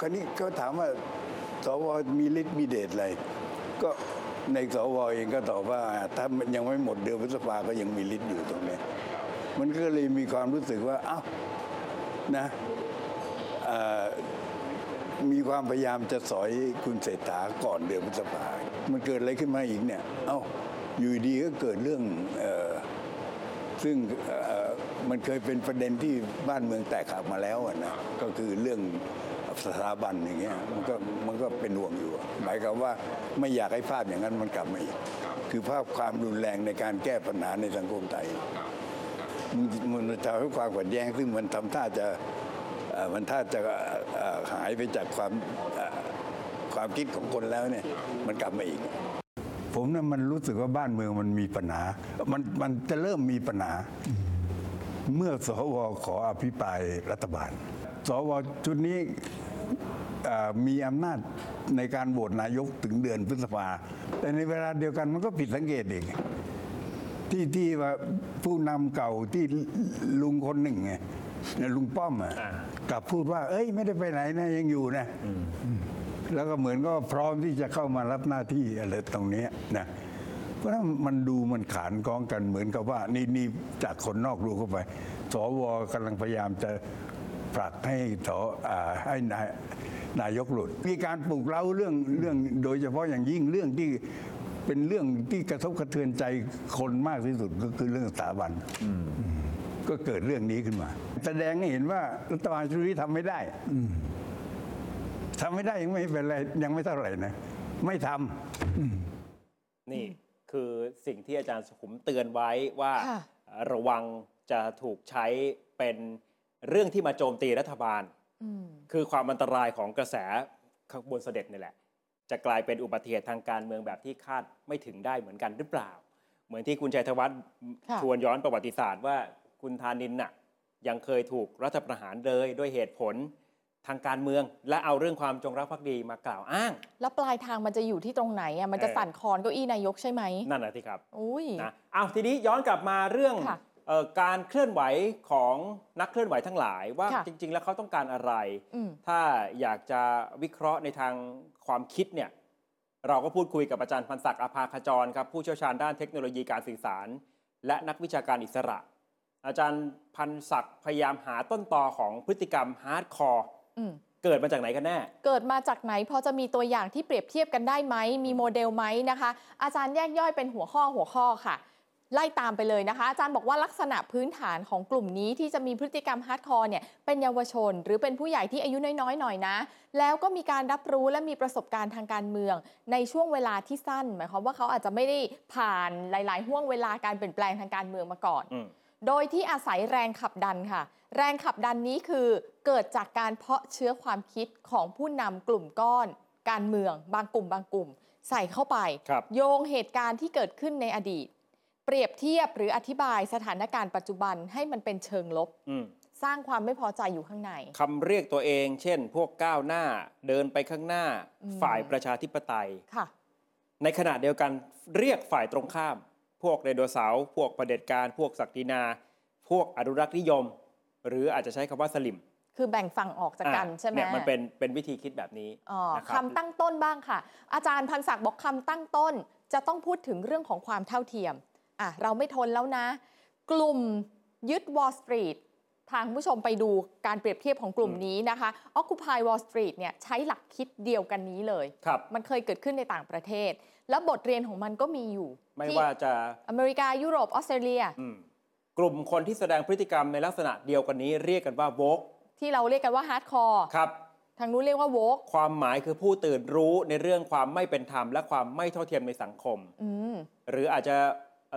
คราวนี้ก็ถามว่าสวมีฤทธิ์มีเดชอะไร ก็ในสวเองก็ตอบว่าถ้ามันยังไม่หมดเดือนพฤษภาก็ยังมีฤทธิ์อยู่ตรงนี้ มันก็เลยมีความรู้สึกว่าอ้าวนะมีความพยายามจะสอยคุณเศรษฐาก่อนเดือนพฤษภา มันเกิดอะไรขึ้นมาอีกเนี่ย เอ้าอยู่ดีก็เกิดเรื่องออซึ่งมันเคยเป็นประเด็นที่บ้านเมืองแตกหักมาแล้วนะก็คือเรื่องสถาบันอย่างเงี้ยมันก็มันก็เป็นห่วงอยู่ หมายความว่าไม่อยากให้ภาพอย่างนั้นมันกลับมาอีก คือภาพความรุนแรงในการแก้ปัญหาในสังคมไทยมันจะให้ความขัดแย้งซึ่งมันทำท่าจะมันท่าจะหายไปจากความ ความคิดของคนแล้วเนี่ยมันกลับมาอีก ผมน่ะมันรู้สึกว่าบ้านเมืองมันมีปัญหา มันมันจะเริ่มมีปัญหา เมื่อสวขออภิปรายรัฐบาล สวชุดนี้เอ่อมีอำนาจในการโหวตนายกถึงเดือนพฤษภา แต่ในเวลาเดียวกันมันก็ผิดสังเกตอีกที่ที่ว่าผู้นำเก่าที่ลุงคนหนึ่งไงเนี่ยลุงป้อมอะอ่ากลับพูดว่า เอ้ย ไม่ได้ไปไหนนะยังอยู่นะ แล้วก็เหมือนก็พร้อมที่จะเข้ามารับหน้าที่อะไรตรงเนี้ยนะเพราะฉะนั้นมันดูมันขานกองกันเหมือนกับว่า นี่นี่จากคนนอกดูเข้าไป สวกำลังพยายามจะผลักให้สอ่าให้นายนายกหลุด มีการปลุกเร้าเรื่องเรื่องโดยเฉพาะอย่างยิ่งเรื่องที่เป็นเรื่องที่กระทบกระเทือนใจคนมากที่สุดก็คือเรื่องสถาบันก็เกิดเรื่องนี้ขึ้นมา แสดงให้เห็นว่ารัฐบาลชุดนี้ทำไม่ได้ ทำไม่ได้ยังไม่เป็นไรยังไม่เท่าไหร่นะ ไม่ทำนี่คือสิ่งที่อาจารย์สุขุมเตือนไว้ว่าค่ะระวังจะถูกใช้เป็นเรื่องที่มาโจมตีรัฐบาลอืมคือความอันตรายของกระแสขบวนเสด็จนี่แหละ จะกลายเป็นอุบัติเหตุทางการเมืองแบบที่คาดไม่ถึงได้เหมือนกันหรือเปล่า เหมือนที่คุณชัยธวัฒน์ค่ะชวนย้อนประวัติศาสตร์ว่าคุณธานินน่ะยังเคยถูกรัฐประหารเลยด้วยเหตุผล ทางการเมือง และเอาเรื่องความจงรักภักดีมากล่าวอ้าง แล้วปลายทางมันจะอยู่ที่ตรงไหนอะมันจะเออสั่นคลอนเก้าอี้นายกใช่ไหมนั่นแหละที่ครับอุ้ยนะเอาทีนี้ย้อนกลับมาเรื่องค่ะเออการเคลื่อนไหวของนักเคลื่อนไหวทั้งหลายว่าค่ะจริง ๆ แล้วเขาต้องการอะไรอืมถ้าอยากจะวิเคราะห์ในทางความคิดเนี่ยเราก็พูดคุยกับอาจารย์พันศักดิ์อาภาขจรครับผู้เชี่ยวชาญด้านเทคโนโลยีการสื่อสาร และนักวิชาการอิสระ อาจารย์พันศักดิ์พยายามหาต้นตอของพฤติกรรม hardcore อืม เกิดมาจากไหนกันแน่ เกิดมาจากไหนพอจะมีตัวอย่างที่เปรียบเทียบกันได้ไหม มีโมเดลไหมนะคะ อาจารย์แยกย่อยเป็นหัวข้อหัวข้อค่ะ ไล่ตามไปเลยนะคะ อาจารย์บอกว่าลักษณะพื้นฐานของกลุ่มนี้ที่จะมีพฤติกรรม hardcore เนี่ยเป็นเยาวชน หรือเป็นผู้ใหญ่ที่อายุน้อยๆหน่อยนะ แล้วก็มีการรับรู้และมีประสบการณ์ทางการเมือง ในช่วงเวลาที่สั้น หมายความว่าเขาอาจจะไม่ได้ผ่านหลาย ๆ ห่วงเวลาการเปลี่ยนแปลงทางการเมืองมาก่อนอืม โดยที่อาศัยแรงขับดันค่ะ แรงขับดันนี้คือเกิดจากการเพาะเชื้อความคิดของผู้นำกลุ่มก้อน การเมือง บางกลุ่ม บางกลุ่ม ใส่เข้าไปครับโยงเหตุการณ์ที่เกิดขึ้นในอดีต เปรียบเทียบหรืออธิบายสถานการณ์ปัจจุบันให้มันเป็นเชิงลบอืมสร้างความไม่พอใจอยู่ข้างในคำเรียกตัวเอง เช่น พวกก้าวหน้าเดินไปข้างหน้าอืมฝ่ายประชาธิปไตยค่ะในขณะเดียวกันเรียกฝ่ายตรงข้าม พวกไดโนเสาร์พวกประเผด็จการ พวกศักดินา พวกอนุรักษ์นิยม หรืออาจจะใช้คำว่าสลิม คือแบ่งฝั่งออกจากกันอะใช่ไหมเนี่ยมันเป็นเป็นวิธีคิดแบบนี้อ๋อนะครับคำตั้งต้นบ้างค่ะ อาจารย์พันศักดิ์บอกคำตั้งต้น จะต้องพูดถึงเรื่องของความเท่าเทียมอะเราไม่ทนแล้วนะ กลุ่มยึด Wall Street ทางผู้ชมไปดูการเปรียบเทียบของกลุ่มนี้นะคะ Occupy Wall Street เนี่ยใช้หลักคิดเดียวกันนี้เลยครับมันเคยเกิดขึ้นในต่างประเทศ แล้วบทเรียนของมันก็มีอยู่ไม่ที่ว่าจะอเมริกายุโรปออสเตรเลีย อืมกลุ่มคนที่แสดงพฤติกรรมในลักษณะเดียวกันนี้เรียกกันว่า wokeที่เราเรียกกันว่า hardcore ครับ ทางนู้นเรียกว่า wokeความหมายคือผู้ตื่นรู้ในเรื่องความไม่เป็นธรรมและความไม่เท่าเทียมในสังคม อืมหรืออาจจะ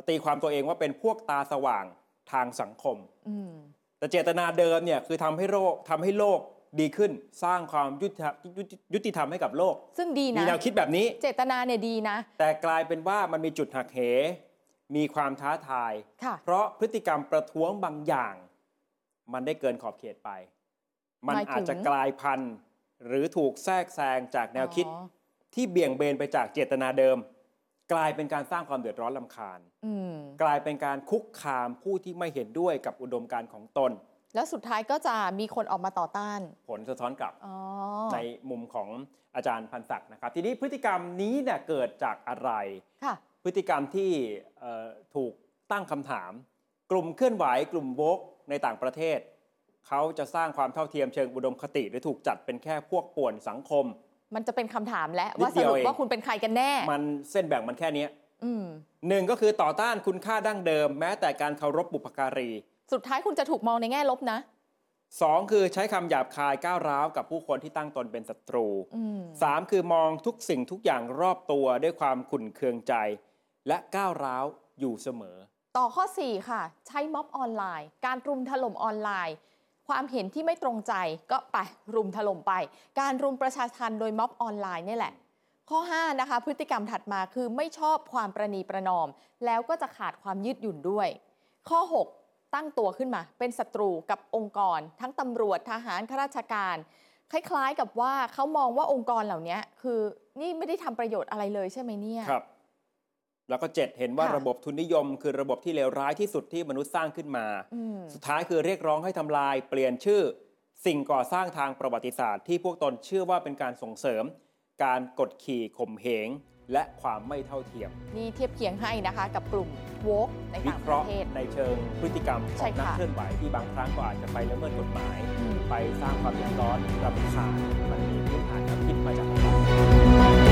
ตีความตัวเองว่าเป็นพวกตาสว่างทางสังคม อืมแต่เจตนาเดิมเนี่ยคือทำให้โลกทำให้โลก ดีขึ้นสร้างความยุติธรรมยุติยุติธรรมให้กับโลก ซึ่งดีมีนะแนวคิดแบบนี้ เจตนาเนี่ยดีนะ แต่กลายเป็นว่ามันมีจุดหักเห มีความท้าทายค่ะเพราะพฤติกรรมประท้วงบางอย่าง มันได้เกินขอบเขตไป มันหมายถึงอาจจะกลายพันธุ์ หรือถูกแทรกแซงจากแนวคิดอ๋อที่เบี่ยงเบนไปจากเจตนาเดิม กลายเป็นการสร้างความเดือดร้อนลำคาญอืมกลายเป็นการคุกคามผู้ที่ไม่เห็นด้วยกับอุดมการณ์ของตน แล้วสุดท้ายก็จะมีคนออกมาต่อต้าน ผลสะท้อนกลับอ๋อในมุมของอาจารย์พันศักดิ์นะครับ ทีนี้พฤติกรรมนี้เนี่ยเกิดจากอะไรค่ะพฤติกรรมที่เอ่อถูกตั้งคำถาม กลุ่มเคลื่อนไหวกลุ่มโวกในต่างประเทศ เขาจะสร้างความเท่าเทียมเชิงอุดมคติ หรือถูกจัดเป็นแค่พวกป่วนสังคม มันจะเป็นคำถามและนิดว่าสเดียวรุปเองว่าคุณเป็นใครกันแน่ มันเส้นแบ่งมันแค่เนี้ยอืมหนึ่งก็คือต่อต้านคุณค่าดั้งเดิม แม้แต่การเคารพบุพการี สุดท้ายคุณจะถูกมองในแง่ลบนะสองคือใช้คำหยาบคายก้าวร้าวกับผู้คนที่ตั้งตนเป็นศัตรูอืมสามคือมองทุกสิ่งทุกอย่างรอบตัวด้วยความขุ่นเคืองใจ และก้าวร้าวอยู่เสมอ ต่อข้อ 4 ค่ะ ใช้ม็อบออนไลน์ การรุมถล่มออนไลน์ ความเห็นที่ไม่ตรงใจก็ไปรุมถล่มไป การรุมประชาทันโดยม็อบออนไลน์นี่แหละ ข้อ 5 นะคะ พฤติกรรมถัดมาคือไม่ชอบความประนีประนอม แล้วก็จะขาดความยืดหยุ่นด้วย ข้อ 6 ตั้งตัวขึ้นมา เป็นศัตรูกับองค์กร ทั้งตำรวจทหารข้าราชการ คล้ายๆกับว่าเขามองว่าองค์กรเหล่านี้คือนี่ไม่ได้ทำประโยชน์อะไรเลยใช่ไหมเนี่ยครับ แล้วก็เจ็ดเห็นว่าค่ะระบบทุนนิยม คือระบบที่เลวร้ายที่สุดที่มนุษย์สร้างขึ้นมา อืม สุดท้ายคือเรียกร้องให้ทำลาย เปลี่ยนชื่อ สิ่งก่อสร้างทางประวัติศาสตร์ที่พวกตนเชื่อว่าเป็นการส่งเสริม การกดขี่ข่มเหง และความไม่เท่าเทียม นี่เทียบเคียงให้นะคะกับกลุ่มโวกในวิต่างเคประราะห์เทศ ในเชิงพฤติกรรมขใช่องนักค่ะเคลื่อนไหวที่บางครั้งก็อาจจะไปละเมิดกฎหมาย อืม ไปสร้างความเดือดร้อนรำคาญมันมีพื้นฐานแนวคิดมาจากอะไร